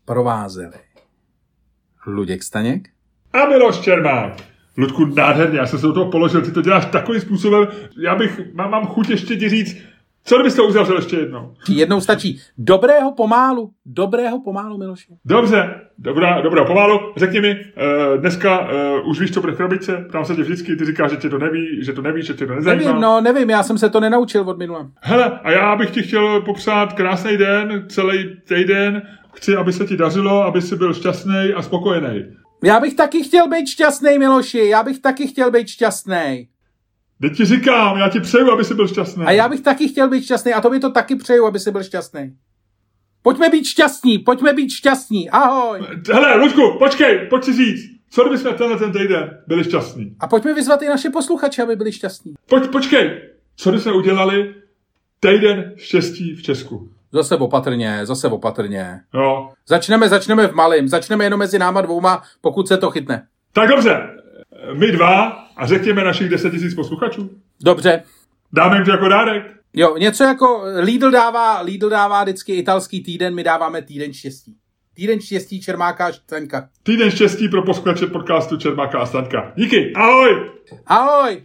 provázeli Luděk Staněk a Miloš Čermák. Ludku, nádherně, já jsem se do toho položil, ty to děláš takovým způsobem, já bych, mám, mám chuť ještě ti říct, co kdybyste uzavřel ještě jednou? Jednou stačí. Dobrého pomálu. Dobrého pomálu, Miloši. Dobře, dobrá, dobrá pomálu. Řekni mi, uh, dneska uh, už víš, co bude v krabice? Tam se tě vždycky, ty říkáš, že tě to neví, že to nevíš, že tě to nezajímá. Nevím, no, nevím, já jsem se to nenaučil od minule. Hele, a já bych ti chtěl popsat krásný den, celý týden. Chci, aby se ti dařilo, aby jsi byl šťastný a spokojený. Já bych taky chtěl být šťastný, Miloši, já bych taky chtěl být šťastný. Teď ti říkám, já ti přeju, aby jsi byl šťastný. A já bych taky chtěl být šťastný a to by to taky přeju, aby jsi byl šťastný. Pojďme být šťastní, pojďme být šťastní, ahoj. Hele, Luďku, počkej, pojď si říct. Co kdyby jsme tenhle ten týden byli šťastní? A pojďme vyzvat i naše posluchače, aby byli šťastní. Pojď, počkej, co kdyby jsme udělali týden štěstí v Česku? Zase opatrně, zase opatrně. Jo. Začneme, začneme v malém, začneme jenom mezi náma dvouma, pokud se to chytne. Tak dobře, my dva a řekněme našich 10 tisíc posluchačů. Dobře. Dáme jim to jako dárek. Jo, něco jako Lidl dává, Lidl dává vždycky italský týden, my dáváme týden štěstí. Týden štěstí Čermáka a Staňka. Týden štěstí pro posluchače podcastu Čermáka a Staňka. Díky, ahoj! Ahoj!